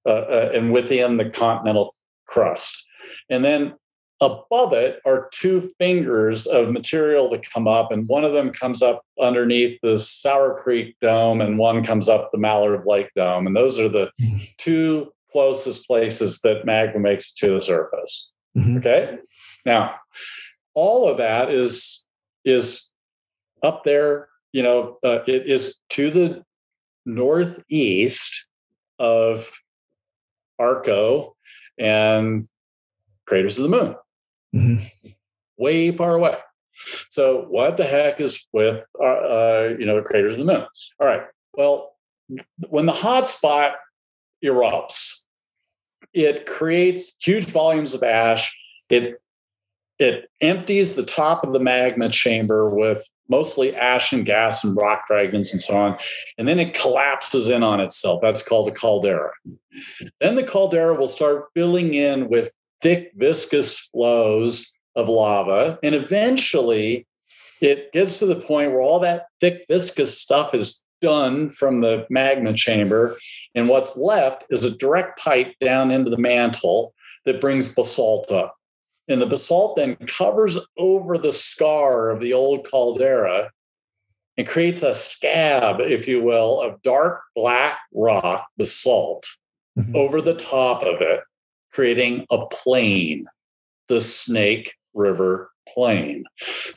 uh, uh, and within the continental crust and then above it are two fingers of material that come up, and one of them comes up underneath the Sour Creek Dome, and one comes up the Mallard Lake Dome. And those are the mm-hmm. two closest places that magma makes it to the surface. Mm-hmm. Okay. Now, all of that is is up there. You know, uh, it is to the northeast of Arco and craters of the moon mm-hmm. way far away. So what the heck is with uh, uh, you know the craters of the moon? All right. Well, when the hot spot erupts, it creates huge volumes of ash. It it empties the top of the magma chamber with mostly ash and gas and rock fragments and so on. And then it collapses in on itself. That's called a caldera. Then the caldera will start filling in with thick, viscous flows of lava. And eventually it gets to the point where all that thick, viscous stuff is done from the magma chamber. And what's left is a direct pipe down into the mantle that brings basalt up. And the basalt then covers over the scar of the old caldera and creates a scab, if you will, of dark black rock basalt mm-hmm. over the top of it, creating a plain, the Snake River Plain.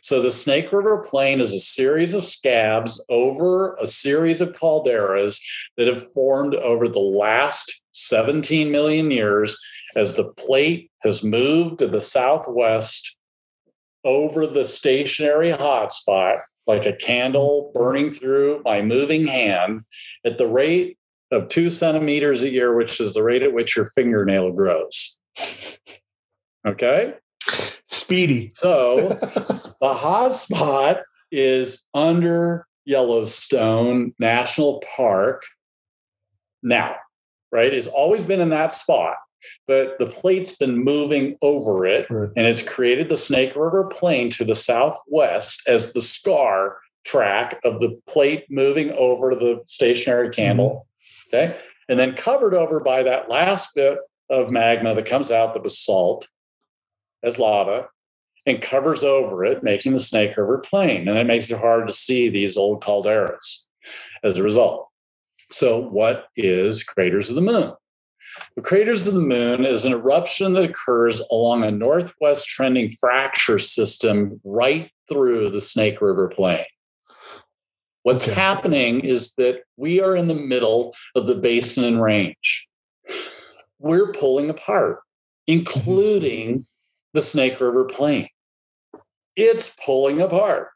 So the Snake River Plain is a series of scabs over a series of calderas that have formed over the last 17 million years as the plate has moved to the southwest over the stationary hotspot, like a candle burning through my moving hand at the rate of two centimeters a year, which is the rate at which your fingernail grows. Okay? Speedy. So <laughs> the hotspot is under Yellowstone National Park now, right? It's always been in that spot but the plate's been moving over it right. and it's created the Snake River Plain to the southwest as the scar track of the plate moving over the stationary candle. Okay. And then covered over by that last bit of magma that comes out, the basalt as lava, and covers over it, making the Snake River Plain. And it makes it hard to see these old calderas as a result. So, what is craters of the moon? The craters of the moon is an eruption that occurs along a northwest trending fracture system right through the Snake River Plain. What's okay. happening is that we are in the middle of the basin and range. We're pulling apart, including mm-hmm. the Snake River Plain. It's pulling apart.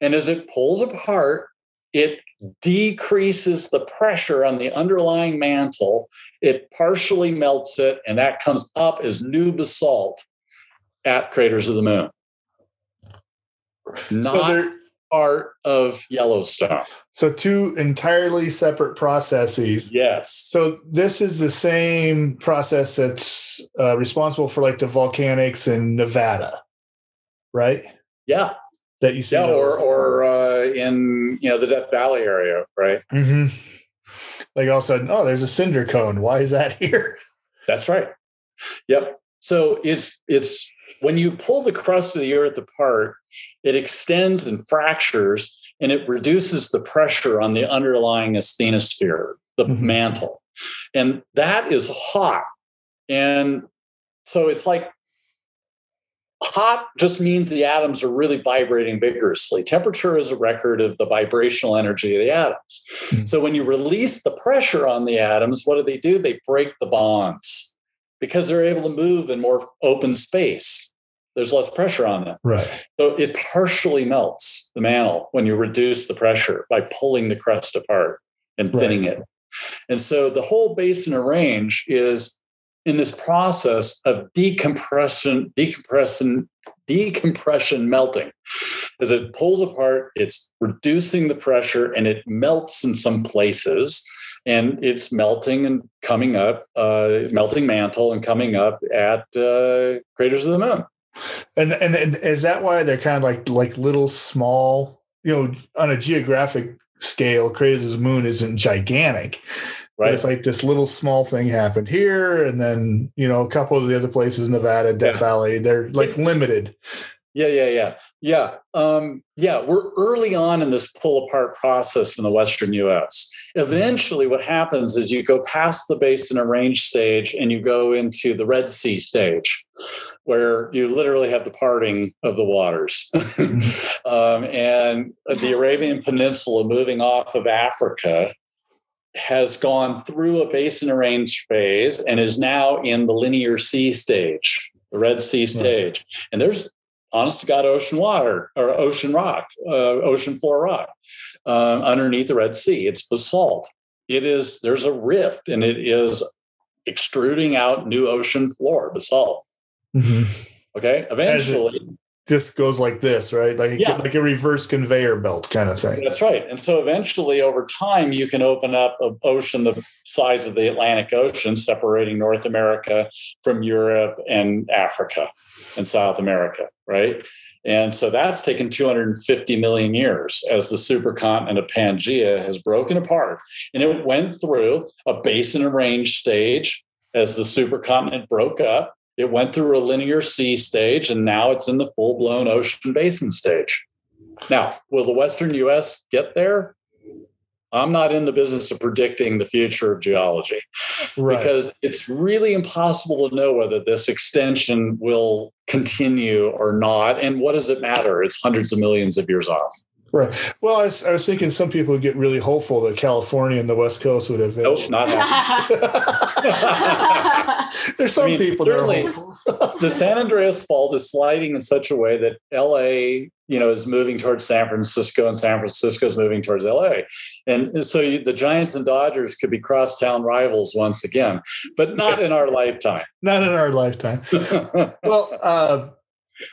And as it pulls apart, it decreases the pressure on the underlying mantle it partially melts it, and that comes up as new basalt at craters of the moon. Not so part of Yellowstone. So two entirely separate processes. Yes. So this is the same process that's uh, responsible for like the volcanics in Nevada, right? Yeah. That you see. Yeah, or or uh, in you know the Death Valley area, right? Mm-hmm like all of a sudden, oh, there's a cinder cone. Why is that <laughs> here? That's right. Yep. So it's it's when you pull the crust of the earth apart, it extends and fractures and it reduces the pressure on the underlying asthenosphere, the mm-hmm. mantle. And that is hot. And so it's like hot just means the atoms are really vibrating vigorously. Temperature is a record of the vibrational energy of the atoms. Mm-hmm. So when you release the pressure on the atoms, what do they do? They break the bonds because they're able to move in more open space. There's less pressure on them. Right. So it partially melts the mantle when you reduce the pressure by pulling the crust apart and thinning right. it. And so the whole basin and range is in this process of decompression, decompression, decompression melting. As it pulls apart, it's reducing the pressure and it melts in some places. And it's melting and coming up, uh, melting mantle and coming up at uh, craters of the moon. And, and and is that why they're kind of like like little small, you know, on a geographic scale, craters moon isn't gigantic Right. But it's like this little small thing happened here, and then you know a couple of the other places, Nevada, Death yeah. Valley, they're like limited. Yeah, yeah, yeah, yeah, um, yeah. We're early on in this pull apart process in the Western U.S. Eventually, what happens is you go past the basin and range stage, and you go into the Red Sea stage, where you literally have the parting of the waters, <laughs> um, and the Arabian Peninsula moving off of Africa has gone through a basin range phase and is now in the linear sea stage, the Red Sea stage. And there's honest to God ocean water or ocean rock, uh, ocean floor rock uh, underneath the Red Sea. It's basalt. It is, there's a rift and it is extruding out new ocean floor basalt. Mm-hmm. Okay. Eventually, just goes like this, right? Like yeah. like a reverse conveyor belt kind of thing. That's right. And so eventually, over time, you can open up an ocean the size of the Atlantic Ocean, separating North America from Europe and Africa and South America, right? And so that's taken 250 million years as the supercontinent of Pangea has broken apart. And it went through a basin and range stage as the supercontinent broke up it went through a linear sea stage and now it's in the full blown ocean basin stage. Now, will the Western US get there? I'm not in the business of predicting the future of geology right. because it's really impossible to know whether this extension will continue or not. And what does it matter? It's hundreds of millions of years off. Right. Well, I was, I was, thinking some people would get really hopeful that California and the West Coast would have. Nope, not <laughs> There's some I mean, people certainly, <laughs> the San Andreas Fault is sliding in such a way that LA, you know, is moving towards San Francisco, and San Francisco is moving towards LA, and so you, the Giants and Dodgers could be crosstown rivals once again, but not in our lifetime. Not in our lifetime. <laughs> well. Uh,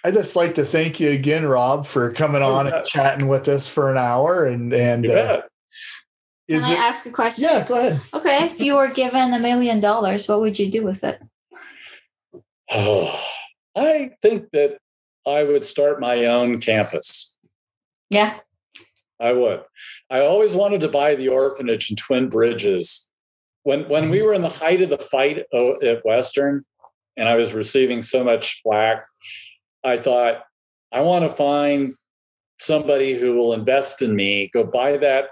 I just like to thank you again, Rob, for coming on and chatting with us for an hour. And and uh, is Can I it, ask a question? Yeah, go ahead. Okay, if you were given a million dollars, what would you do with it? Oh, <sighs> I think that I would start my own campus. Yeah, I would. I always wanted to buy the orphanage in Twin Bridges. When when we were in the height of the fight at Western, and I was receiving so much flack I thought, I want to find somebody who will invest in me, go buy that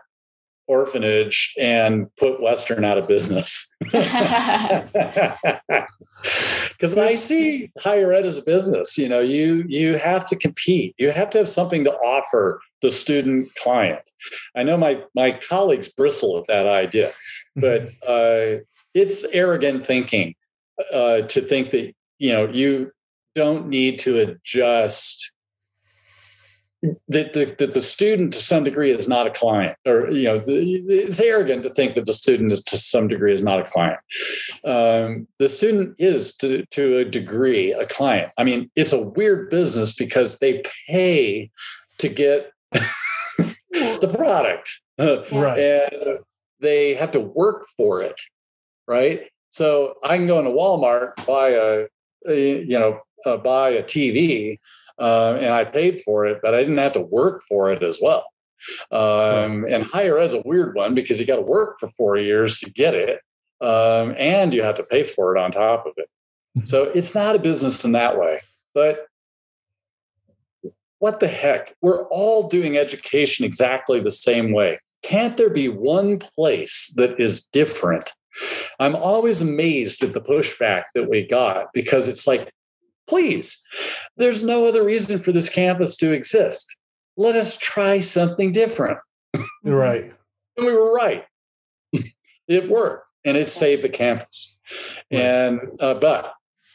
orphanage and put Western out of business. <laughs> Because I see higher ed as a business. You know, you you have to compete. You have to have something to offer the student client. I know my my colleagues bristle at that idea, <laughs> but uh, it's arrogant thinking uh, to think that you know you don't need to adjust. That the, the, the, student to some degree is not a client or you know the, it's arrogant to think that the student is to some degree is not a client. Um, the student is to, to a degree a client. I mean it's a weird business because they pay to get <laughs> the product. Right. <laughs> And they have to work for it right? So i can go into walmart buy a, a you know uh, buy a TV, uh, and I paid for it, but I didn't have to work for it as well. Um, and higher ed's a weird one because you got to work for four years to get it, um, and you have to pay for it on top of it. So <laughs> it's not a business in that way. But what the heck? We're all doing education exactly the same way. Can't there be one place that is different? I'm always amazed at the pushback that we got because it's like, Please, there's no other reason for this campus to exist. Let us try something different. Right. and we were right. <laughs> it worked and it saved the campus. Right. And, uh, but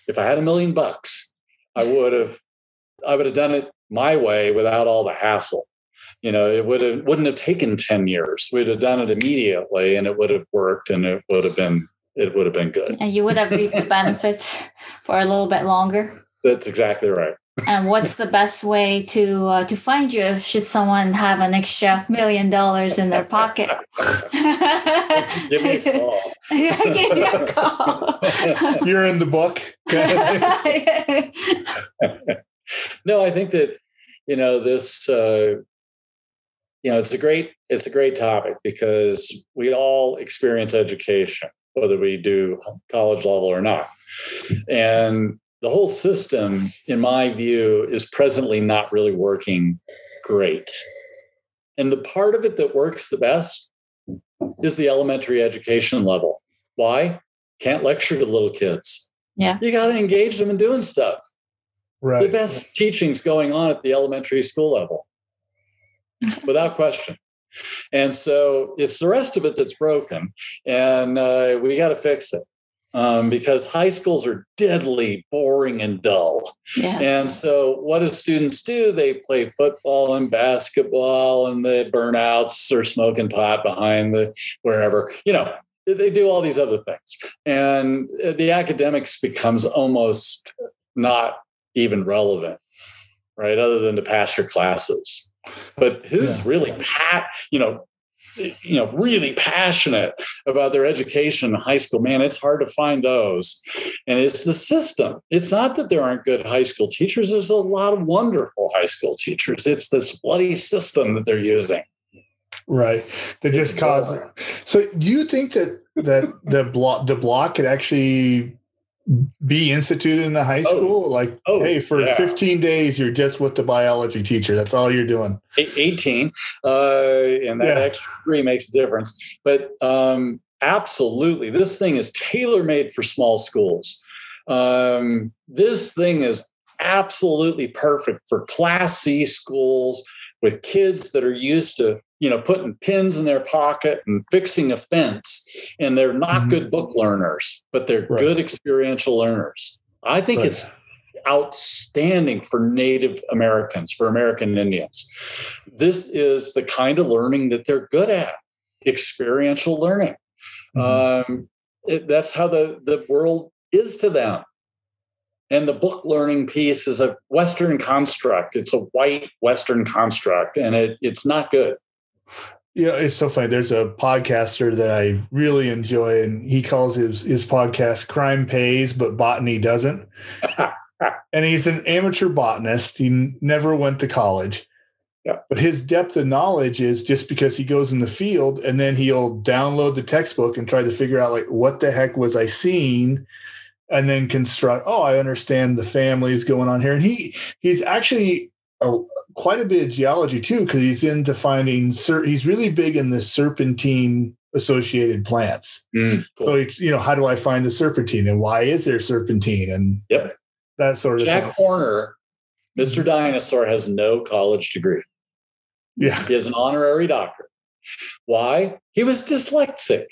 if I had a million bucks, I would have, I would have done it my way without all the hassle. You know, it would have wouldn't have taken 10 years. We'd have done it immediately and it would have worked and it would have been it would have been good. And you would have reaped the benefits for a little bit longer. That's exactly right. and what's the <laughs> best way to uh, to find you? Should someone have an extra million dollars in their pocket? <laughs> give me a call. yeah, give me a call. <laughs> You're in the book. no, I think that you know this. Uh, you know, it's a great it's a great topic because we all experience education, whether we do college level or not, and the whole system, in my view, is presently not really working great. And the part of it that works the best is the elementary education level. Why? Can't lecture to little kids. Yeah. You got to engage them in doing stuff. Right. The best teaching's going on at the elementary school level, <laughs> without question. And so it's the rest of it that's broken, and uh, we got to fix it um, because high schools are deadly boring and dull. Yes. And so, what do students do? They play football and basketball, and they burnouts or smoking pot behind the wherever. You know, they do all these other things, and the academics becomes almost not even relevant, right? Other than to pass your classes. But who's yeah. really pat, you know, you know, really passionate about their education in high school, man, it's hard to find those. And it's the system. It's not that there aren't good high school teachers. There's a lot of wonderful high school teachers. It's this bloody system that they're using. Right. They just cause. So do you think that that the block the block could actually be instituted in the high oh. school? Oh, like, oh, hey, for yeah. 15 days, you're just with the biology teacher. That's all you're doing. 18. Uh, and that yeah. extra three makes a difference. But um, absolutely, this thing is tailor made for small schools. Um, this thing is absolutely perfect for Class C schools with kids that are used to you know putting pins in their pocket and fixing a fence and they're not mm-hmm. good book learners but they're right. good experiential learners i think right. it's outstanding for native americans for american indians this is the kind of learning that they're good at experiential learning mm-hmm. um, it, that's how the, the world is to them and the book learning piece is a Western construct. It's a white Western construct, and it, it's not good. Yeah, it's so funny. There's a podcaster that I really enjoy, and he calls his his podcast "Crime Pays, but Botany Doesn't." <laughs> and he's an amateur botanist. He never went to college. Yeah. But his depth of knowledge is just because he goes in the field and then he'll download the textbook and try to figure out like what the heck was I seeing and then construct oh i understand the families going on here and he he's actually a, quite a bit of geology too because he's into finding he's really big in the serpentine associated plants mm, cool. so it's you know how do i find the serpentine and why is there serpentine and yep that sort of jack thing. horner mr mm-hmm. dinosaur has no college degree yeah he is an honorary doctor why he was dyslexic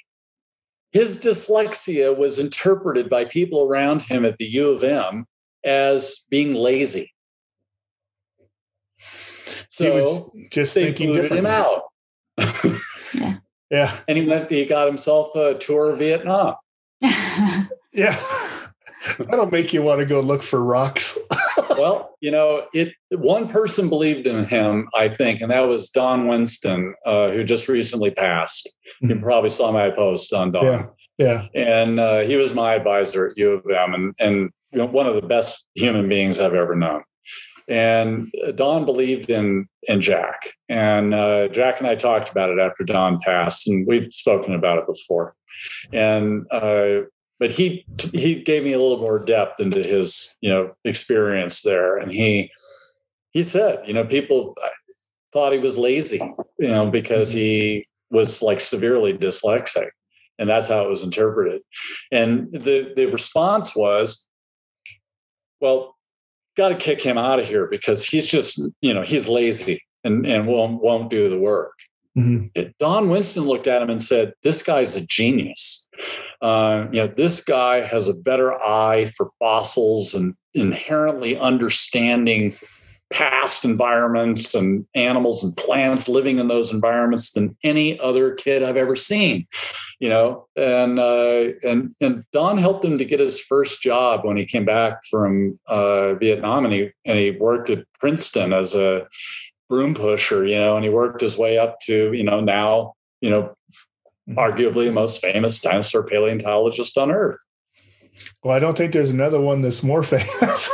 his dyslexia was interpreted by people around him at the U of M as being lazy. So just they thinking booted him out. yeah. yeah. And he went, he got himself a tour of Vietnam. <laughs> yeah. That'll make you want to go look for rocks. <laughs> well, you know, it one person believed in him, I think, and that was Don Winston, uh, who just recently passed. You mm-hmm. probably saw my post on Don. Yeah, yeah. And uh, he was my advisor at U of M, and and you know, one of the best human beings I've ever known. And uh, Don believed in in Jack, and uh, Jack and I talked about it after Don passed, and we've spoken about it before. And uh, but he he gave me a little more depth into his you know experience there, and he he said you know people thought he was lazy you know because he was like severely dyslexic. And that's how it was interpreted. And the the response was well got to kick him out of here because he's just you know he's lazy and and won't won't do the work mm-hmm. don winston looked at him and said this guy's a genius uh, you know, this guy has a better eye for fossils and inherently understanding past environments and animals and plants living in those environments than any other kid I've ever seen. You know, and uh, and and Don helped him to get his first job when he came back from uh, Vietnam, and he and he worked at Princeton as a broom pusher. You know, and he worked his way up to you know now you know arguably the most famous dinosaur paleontologist on Earth. Well, I don't think there's another one that's more <laughs> famous.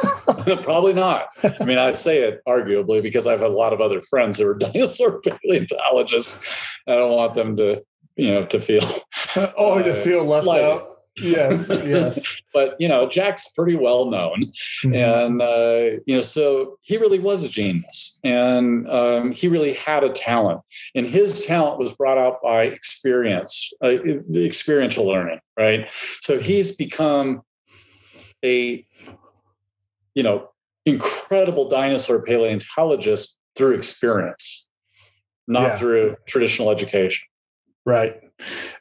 Probably not. I mean, I say it arguably because I have a lot of other friends who are <laughs> dinosaur paleontologists. I don't want them to, you know, to feel <laughs> oh, uh, to feel left like, out yes, <laughs> yes. but you know, Jack's pretty well known, mm-hmm. and uh, you know, so he really was a genius, and um, he really had a talent, and his talent was brought out by experience, uh, experiential learning, right? So he's become a, you know, incredible dinosaur paleontologist through experience, not yeah. through traditional education. Right.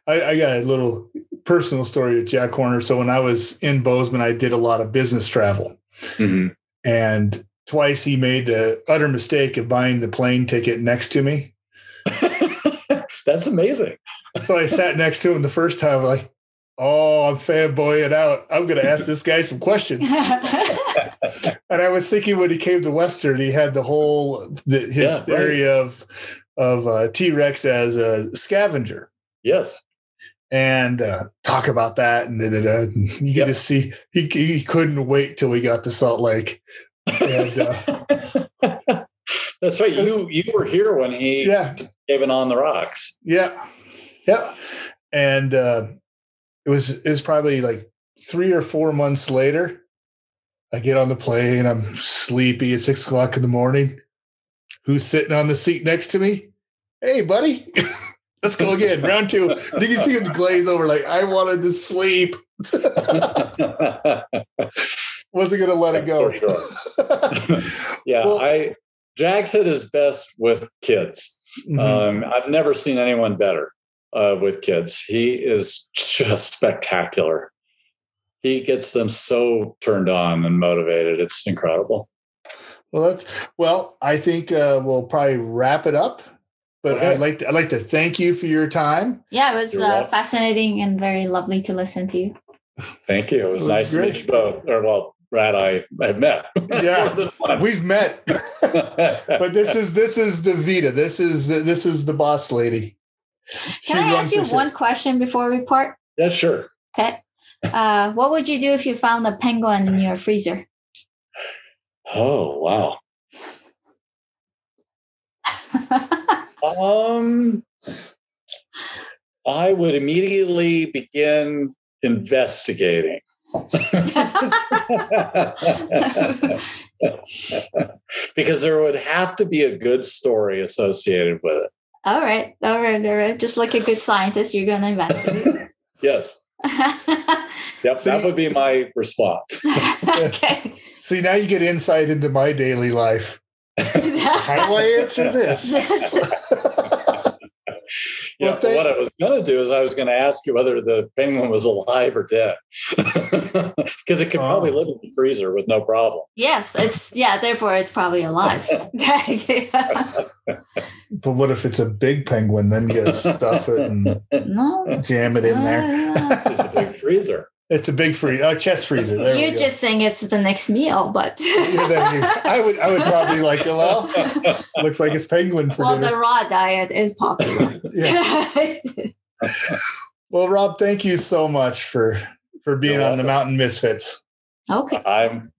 I, I, got a little personal story with Jack Horner. So when I was in Bozeman, I did a lot of business travel. Mm-hmm. And twice he made the utter mistake of buying the plane ticket next to me. <laughs> That's amazing. so I sat next to him the first time, like, Oh, I'm fanboying out. I'm going to ask this guy some questions. <laughs> <laughs> and I was thinking when he came to Western, he had the whole the, his Yeah, right. theory of of uh, T Rex as a scavenger, Yes. And uh, talk about that. And da, da, da. And you get Yep. to see he he couldn't wait till we got to Salt Lake. And uh, <laughs> That's right. You you were here when he yeah, gave it on the rocks. yeah, yeah. And uh, it was it was probably like three or four months later. I get on the plane. I'm sleepy at six o'clock in the morning. Who's sitting on the seat next to me? Hey, buddy. <laughs> Let's go again. Round two. <laughs> And you can see him glaze over like, I wanted to sleep. <laughs> Wasn't going to let it go. Sure. <laughs> Yeah, Well- I Jack's at his best with kids. Mhm. Um, I've never seen anyone better uh, with kids. He is just spectacular. He gets them so turned on and motivated. It's incredible. well, that's well. I think uh, we'll probably wrap it up. But Okay. I'd like to, I'd like to thank you for your time. yeah, it was uh, fascinating and very lovely to listen to you. Thank you. It was, It was nice great. to meet you both. Or well, Radd, I have met. Yeah. More <laughs> than once. We've met, <laughs> but this is this is Davita. This is the, this is the boss lady. She Can I ask you the show. one question before we part? yeah, sure. Okay. Uh, what would you do if you found a penguin in your freezer? Oh wow. <laughs> Um, I would immediately begin investigating. because there would have to be a good story associated with it. all right, all right, all right. Just like a good scientist, you're gonna investigate. <laughs> Yes. <laughs> Yep. See- that would be my response. <laughs> okay. See, now you get insight into my daily life. How do I answer this? <laughs> Yeah, Well, but thank- what I was going to do is I was going to ask you whether the penguin was alive or dead, <laughs> because it could probably Oh. live in the freezer with no problem. yes, it's yeah. Therefore, it's probably alive. <laughs> but what if it's a big penguin? Then you gotta stuff it and no. jam it in there. It's a big freezer. It's a big free uh, chest freezer. There you we just think it's the next meal, but <laughs> Yeah, then you- I would I would probably like it. Well, <laughs> looks like it's penguin for well, the raw diet is popular. <laughs> Yeah. Well, Rob, thank you so much for for being You're on the. Mountain Misfits. okay. I'm